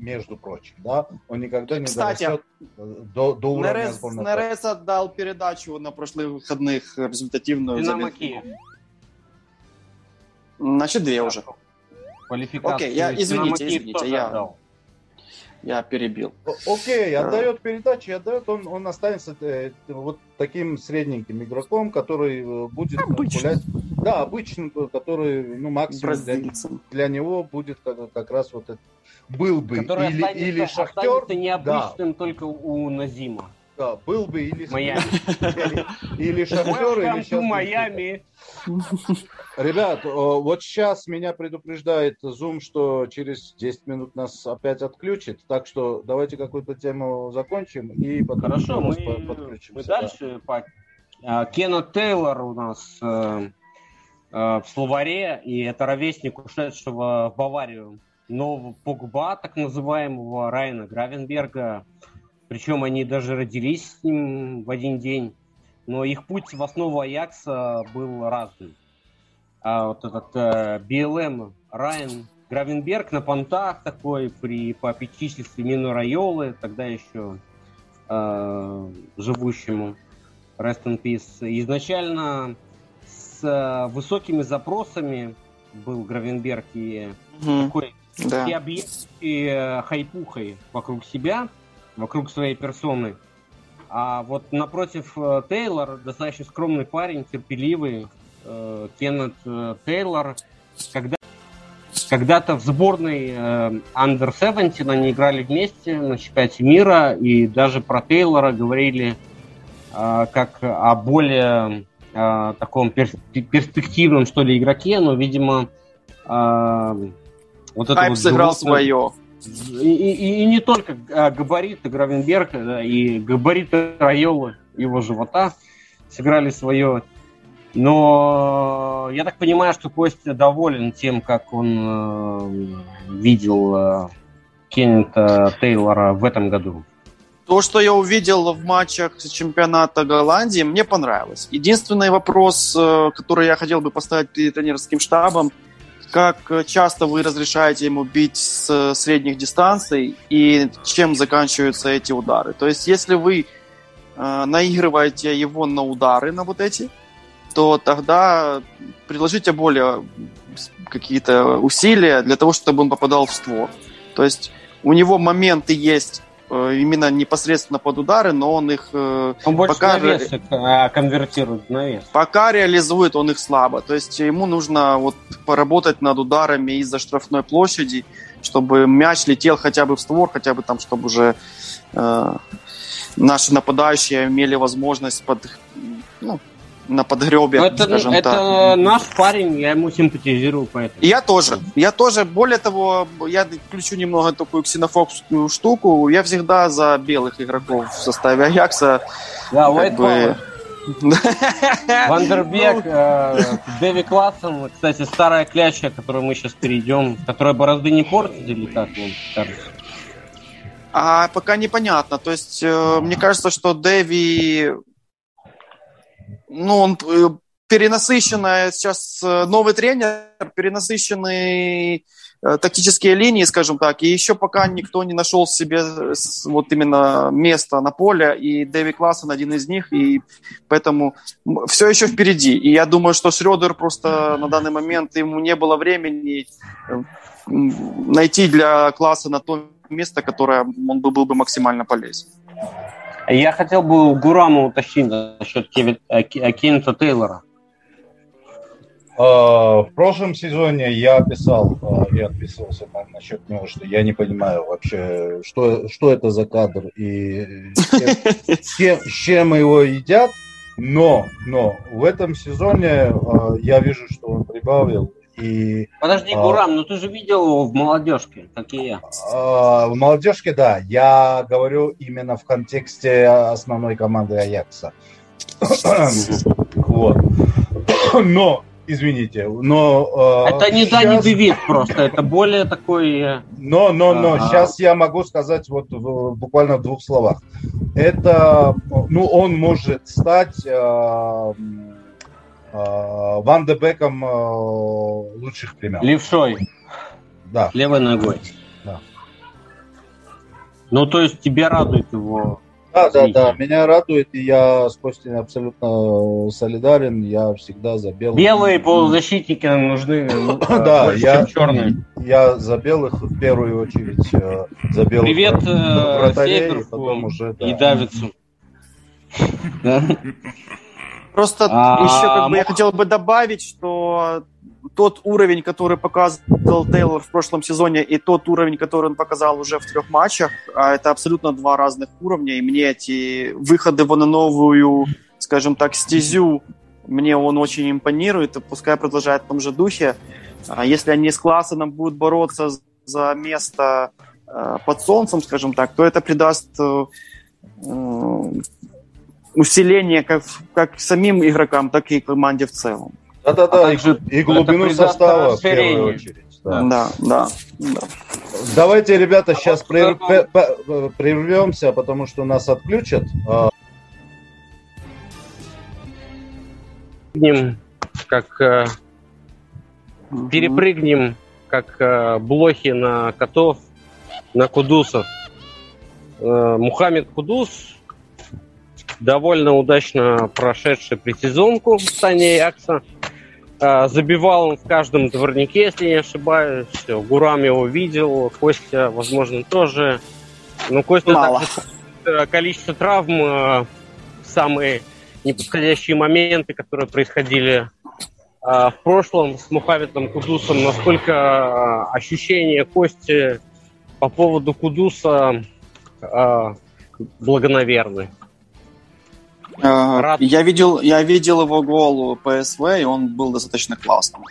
между прочим, да, он никогда не Кстати, дорастет э, до, до уровня Нерес, сборной. Нерес отдал передачу на прошлых выходных результативную. Динамо. Киев. Значит, две уже. Окей, я- извините, извините, я- отдал. Я перебил. Окей, отдает передачи, отдает, он, он останется э, вот таким средненьким игроком, который э, будет Обычным. гулять. Да, обычным, э, который, ну, максимум для, для него будет как, как раз вот это. Был бы Который или, останется, или Шахтер, останется необычным только у Назима. да, был бы или, Майами. или, или Шахтер, или сейчас... Майами. Ребят, вот сейчас меня предупреждает Zoom, что через 10 минут нас опять отключит, так что давайте какую-то тему закончим и потом Хорошо, мы, подключимся. мы да. дальше. по- А, Кена Тейлор у нас э, в словаре, и это ровесник ушедшего в Баварию нового Погба, так называемого Райана Гравенберга. Причем они даже родились с ним в один день. но их путь в основу Аякса был разный. А вот этот э, BLM Райан Гравенберг на понтах такой при попечительстве Мину Райолы, тогда еще э, живущему Rest in Peace. Изначально с э, высокими запросами был Гравенберг и Мгм. такой Да. и, объ... и э, хайпухой вокруг себя, вокруг своей персоны. А вот напротив э, Тейлор, достаточно скромный парень, терпеливый, э, Кеннет э, Тейлор, когда когда-то в сборной э, Under 17 они играли вместе на чемпионате мира, и даже про Тейлора говорили э, как о более э, таком перс- перспективном, что ли, игроке, но, видимо, э, вот это Хайп вот сыграл животное- свое. и, и- и не только а, габариты Гравенберга, и габариты Райолы его живота сыграли свое. Но я так понимаю, что Костя доволен тем, как он э, видел э, Кеннета Тейлора в этом году. То, что я увидел в матчах чемпионата Голландии, мне понравилось. Единственный вопрос, э, который я хотел бы поставить перед тренерским штабом, как часто вы разрешаете ему бить с средних дистанций и чем заканчиваются эти удары. То есть, если вы э, наигрываете его на удары, на вот эти, то тогда предложите более какие-то усилия для того, чтобы он попадал в створ. То есть у него моменты есть э, именно непосредственно под удары, но он их э, Он больше Пока на вес э, конвертирует на вес. пока реализует он их слабо. То есть ему нужно вот поработать над ударами из-за штрафной площади, чтобы мяч летел хотя бы в створ, хотя бы там, чтобы уже э, наши нападающие имели возможность под, ну, на подгребе, Но это скажем это так. наш парень, я ему симпатизирую, поэтому. И Я тоже. Я тоже, более того, я включу немного такую ксенофобскую штуку. Я всегда за белых игроков в составе Аякса. Да, White бы-. (laughs) Вандербек, э, Дэви Классен, кстати, старая кляча, к которой мы сейчас перейдем, которая борозды не портит, или как вам кажется? А пока непонятно. То есть, э, мне кажется, что Дэви, ну, он э, перенасыщенная сейчас э, новый тренер, перенасыщенные э, тактические линии, скажем так, и еще пока никто не нашел себе вот именно место на поле, и Дэви Классен один из них, и поэтому все еще впереди. И я думаю, что Шредер просто на данный момент ему не было времени найти для класса на то место, которое он бы был бы максимально полезен. Я хотел бы у Гурама уточнить насчет э, э, Кеннета Тейлора. А, В прошлом сезоне я писал и отписывался на- насчет него, что я не понимаю вообще, что, что это за кадр и с кем- с чем его едят. Но, но в этом сезоне я вижу, что он прибавил. И Подожди, А. Гурам, ну ты же видел его в молодежке, как и я. а, в молодежке, да, я говорю именно в контексте основной команды Аякса. Вот. (coughs) Но, извините, но... а, Это не Дани щас- Девид просто, это более такой... э, Но, но, но, Ага. сейчас я могу сказать вот в- буквально в двух словах. Это, ну, он может стать э, э, Ван де Беком э, лучших времен. левшой, Да. левой ногой. Да. Ну, то есть тебя радует его. Да, да, да, меня радует, и я с Костей абсолютно солидарен, я всегда за белых. Белые полузащитники нам нужны (coughs) ну, Да, я, чем черные. я за белых в первую очередь, э, за белых Привет, вра- э, вратарей, потом уже, да. И Давидсу. (laughs) Просто А, еще как бы я хотел бы добавить, что тот уровень, который показывал Тейлор в прошлом сезоне, и тот уровень, который он показал уже в трех матчах, а, это абсолютно два разных уровня. И мне эти выходы в на новую, скажем так, стезю, мне он очень импонирует. И пускай продолжает в том же духе. А если они с Классеном будут бороться за место э, под солнцем, скажем так, то это придаст э, усиление как, как самим игрокам, так и команде в целом. Да-да-да, А и, глубину состава в первую очередь. да. Да, да, да. Давайте, ребята, сейчас вот в целом- прервемся, потому что нас отключат. А, перепрыгнем, как э, перепрыгнем, как э, блохи на котов, на кудусов. Э, Мухаммед Кудус, довольно удачно прошедший предсезонку в стане Якса. Э, Забивал он в каждом дворнике, если не ошибаюсь. Гурам его видел, Костя, возможно, тоже. Но Костя Мало. также э, количество травм э, самые неподходящие моменты, которые происходили э, в прошлом с Мухаммедом Кудусом, насколько ощущения Кости по поводу Кудуса благонаверны. Э, Рад. Я видел, я видел его гол ПСВ, и он был достаточно классным.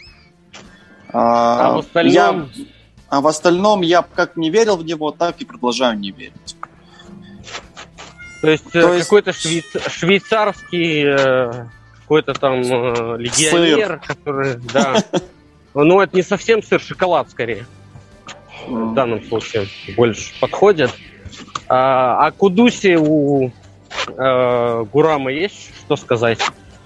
А в остальном я- а в остальном я как не верил в него, так и продолжаю не верить. То есть, э, То есть- какой-то швейц- швейцарский какой-то там э, легионер, который, да. Ну, это не совсем сыр, шоколад скорее. В данном случае больше подходит. А, о Кудусе у э, Гурама есть что сказать,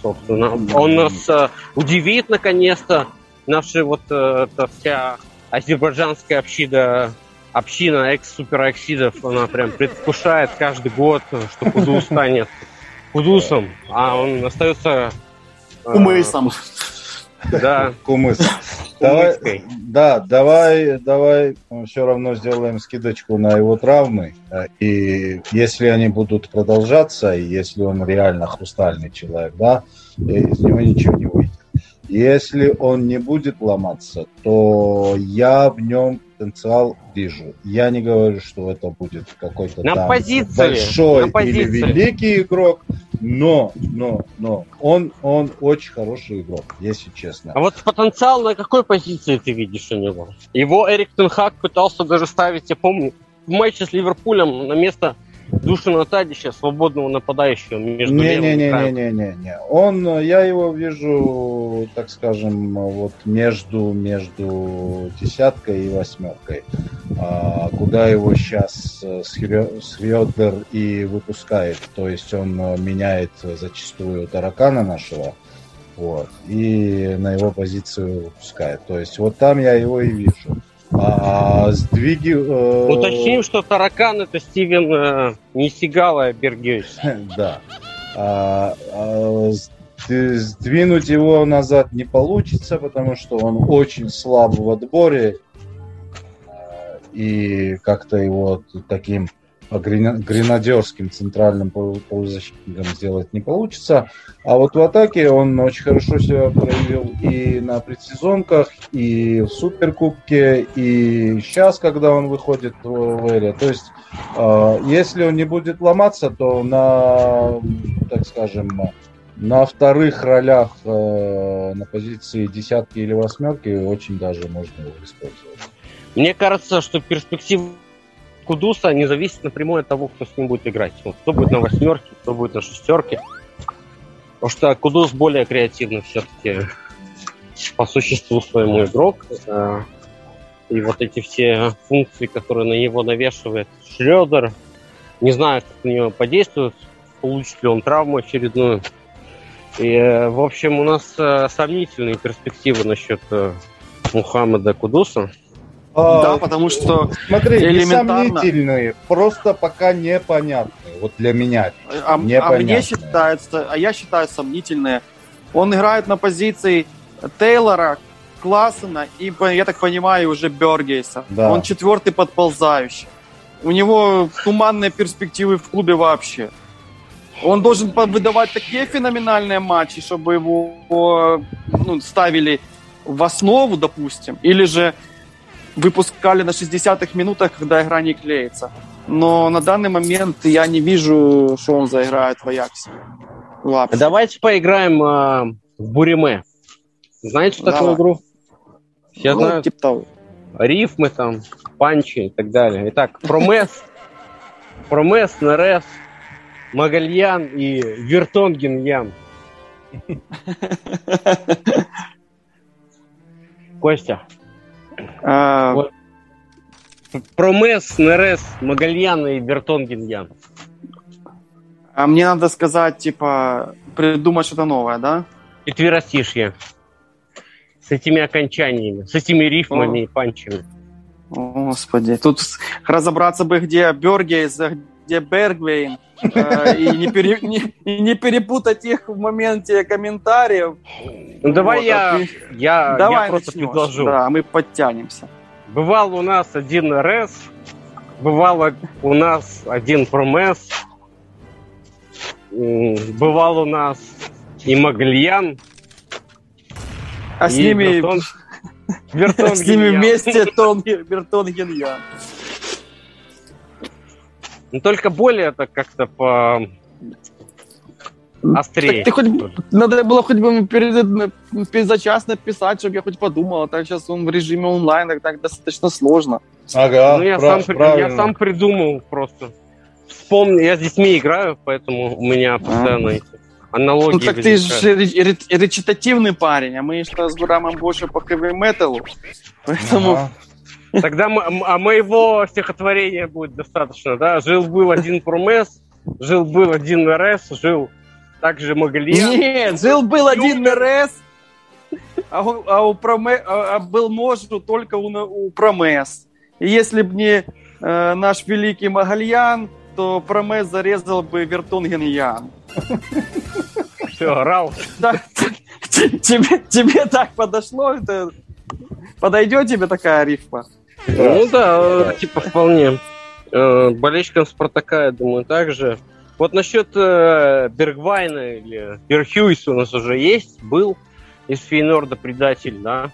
собственно. Он нас э, удивит наконец-то. Наша вот э, эта вся азербайджанская община община экс-супероксидов, она прям предвкушает каждый год, что Кудус станет Кудусом, а он остается... э. Да, Кумыс. Давай, да, давай, давай все равно сделаем скидочку на его травмы. Э, И если они будут продолжаться, и если он реально хрустальный человек, да, из него ничего не выйдет. Если он не будет ломаться, то я в нем потенциал вижу. Я не говорю, что это будет какой-то На там позиции, большой на позиции. или великий игрок, но, но, но он, он очень хороший игрок, если честно. А вот потенциал на какой позиции ты видишь у него? Его Эрик Тенхак пытался даже ставить, я помню, в матче с Ливерпулем на место Душина Тадича, свободного нападающего между левым и правым. Не-не-не-не-не-не. Он, э, я его вижу, так скажем, вот между, между десяткой и восьмеркой. А, куда его сейчас Схрёдер и выпускает. То есть он э, меняет зачастую таракана нашего. Вот, и на его позицию выпускает. То есть вот там я его и вижу. А сдвиги... э, Уточним, что таракан это Стивен э, не Сигала, а Бергевич. (laughs) Да. А, а, сд- сдвинуть его назад не получится, потому что он очень слаб в отборе. А, И как-то его таким гренадерским центральным полу- полузащитником сделать не получится. А вот в атаке он очень хорошо себя проявил и на предсезонках, и в Суперкубке, и сейчас, когда он выходит в в эре. То есть а, Если он не будет ломаться, то на, так скажем, на вторых ролях э, на позиции десятки или восьмерки очень даже можно его использовать. Мне кажется, что перспектива Кудуса не зависит напрямую от того, кто с ним будет играть. Вот кто будет на восьмерке, кто будет на шестерке. Потому что Кудус более креативный все-таки по существу своему игрок. Э, И вот эти все функции, которые на него навешивает Шредер, не знаю, как на него подействует, получит ли он травму очередную. И, э, в общем, у нас э, сомнительные перспективы насчет Мухаммеда Кудуса. Да, потому что Смотри, элементарно- просто пока непонятные. Вот для меня. А, а мне считается, а я считаю сомнительные. Он играет на позиции Тейлора, Классена и, я так понимаю, уже Бергейса. Да. Он четвертый подползающий. У него туманные перспективы в клубе вообще. Он должен выдавать такие феноменальные матчи, чтобы его ну, ставили в основу, допустим, или же выпускали на 60-х минутах, когда игра не клеится. Но на данный момент я не вижу, что он заиграет в Аяксе. Вообще. Давайте поиграем э, в Буриме. Знаете Давай. такую игру? Все Ну, знают типа того. рифмы там, панчи и так далее. Итак, Промес, Промес, Нерес, Магальян и Вертонген Ян. (laughs) Костя. А, Вот. Промес, Нерес, Магальян и Вертонген Ян. а мне надо сказать, типа, придумать что-то новое, да? четверостишье. С этими окончаниями, с этими рифмами и панчами. Господи, тут разобраться бы, где Бергейс, а где Бергвейн, э, и, не пере- (laughs) не- и не перепутать их в моменте комментариев. Ну давай Вот, я, а ты- я, Давай я просто начнешь. предложу. Да, мы подтянемся. Бывал у нас один РС, бывал у нас один промес, бывал у нас и Магльян, А с ними, Бертон- Бертон (laughs) с ними вместе Тон, (laughs) Бертон Геньян. Но только более это как-то по острее. Так ты хоть надо было хоть бы перед, перед за час написать, чтобы я хоть подумал. А так сейчас он в режиме онлайн, так, так достаточно сложно. Ага, ну, я, прав- сам, правильно. я сам придумал просто. Вспомнил, я с детьми играю, поэтому у меня постоянно эти аналогии Ну так ты же ре- ре- речитативный парень, а мы что с Гурамом больше по хэви металу. Поэтому Ага. Тогда мо- м- а моего стихотворения будет достаточно, да? Жил-был один Промес, жил-был один РС, жил также Магалия. Нет, жил-был один РС, а у, а у Проме- а- а был можу только у, у Промес. И если бы не э, наш великий Магальян, то Промес зарезал бы Вертунгеньян. Все. Да, тебе, тебе так подошло? Это... Подойдет тебе такая рифма? Ну да, типа вполне. Э, Болельщикам Спартака, я думаю, также. Вот насчет э, Бергвайна или Берхюйс у нас уже есть, был из Фейнорда предатель, да,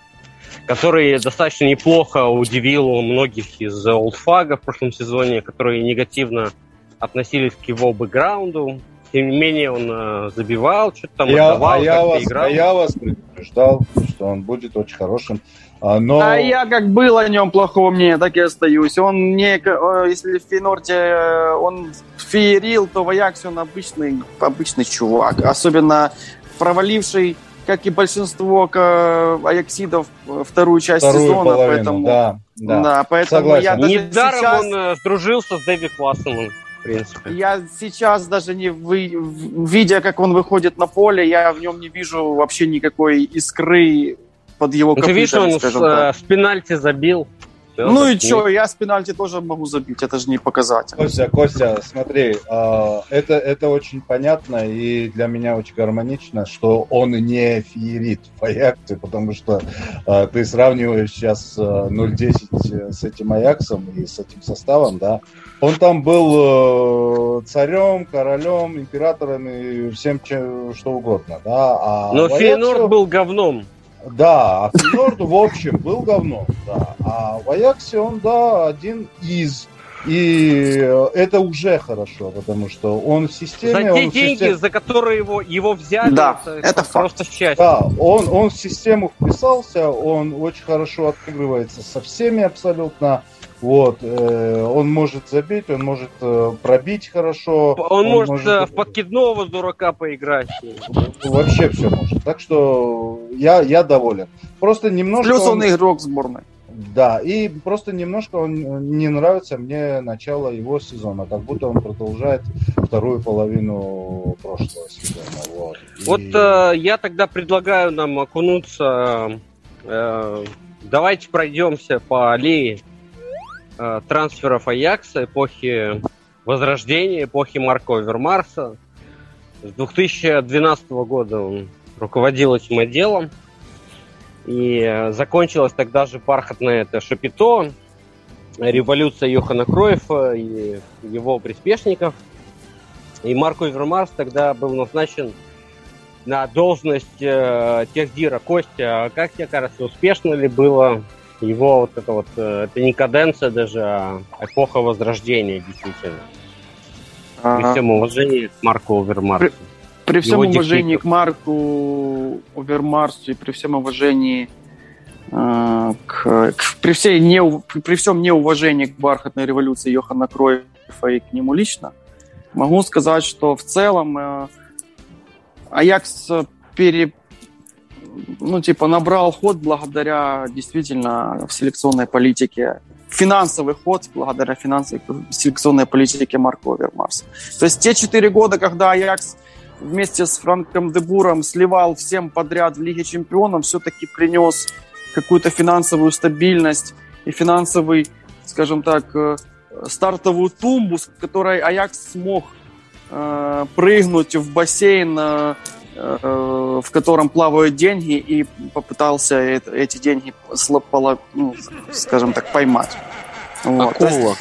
который достаточно неплохо удивил многих из Олдфага в прошлом сезоне, которые негативно относились к его бэкграунду. Тем не менее, он э, забивал, что-то там Я, отдавал, а, я вас, играл. а я вас предупреждал, что он будет очень хорошим. А, Но А я как был о нем плохого мнения, так и остаюсь. Он не, э, если в Фейнорде э, он феерил, то в Аяксе он обычный, обычный чувак. Особенно проваливший, как и большинство к- аяксидов, э, вторую часть вторую сезона. половину, поэтому, да, да. да, поэтому Согласен. я даже Недаром сейчас... он э, сдружился с Дэви Классом, в принципе. Я сейчас даже не вы, в- видя, как он выходит на поле, я в нем не вижу вообще никакой искры под его ты видишь, он копытами, с, скажем э, так. с пенальти забил. Всё, Ну и что, я с пенальти тоже могу забить, это же не показатель. Костя, Костя, смотри, а, это, это очень понятно и для меня очень гармонично, что он не феерит (laughs) в Аяксе, потому что а, ты сравниваешь сейчас а, 0-10 с этим Аяксом и с этим составом, да. Он там был э, царем, королем, императором и всем, чем, что угодно, да. А Но Фейнорд был говном. Да, а Фейнорд, в общем, был говном, да. А в Аяксе он, да, один из. И это уже хорошо, потому что он в За системе... те он в деньги, системе- за которые его, его взяли, Да, это просто счастье. Да, он, он в систему вписался, он очень хорошо отыгрывается со всеми абсолютно. Вот, э, он может забить, он может э, пробить хорошо. Он, может, э, в подкидного дурака поиграть. Вообще все может. Так что я, я доволен. Просто немножко... Плюс он игрок сборной. Да, и просто немножко он не нравится мне начало его сезона, как будто он продолжает вторую половину прошлого сезона. Вот, Вот И- э, я тогда предлагаю нам окунуться. э, давайте пройдемся по аллее э, трансферов Аякса эпохи Возрождения, эпохи Марка Овермарса. С 2012 года он руководил этим отделом. И э, закончилось тогда же бархатное это Шапито, революция Йохана Кроефа и его приспешников. И Марко Овермарс тогда был назначен на должность э, техдира. Костя, а как тебе кажется, успешно ли было его вот это вот, э, это не каденция даже, а эпоха возрождения, действительно. При Ага. всем уважении к Марку Овермарсу. При всем его уважении к Марку Овермарсу и при всем уважении э, к, к- при, всей неу- при всем неуважении к бархатной революции Йохана Кройфа и к нему лично, могу сказать, что в целом э, Аякс пере, ну, типа, набрал ход благодаря действительно в селекционной политике финансовый ход благодаря финансовой селекционной политике Марка Овермарса. То есть те четыре года, когда Аякс вместе с Франком Дебуром сливал всем подряд в Лиге Чемпионов, все-таки принес какую-то финансовую стабильность и финансовый, скажем так, э, стартовую тумбу, с которой Аякс смог э, прыгнуть в бассейн, э, в котором плавают деньги, и попытался эти деньги, ну, скажем так, поймать. Вот. Акула.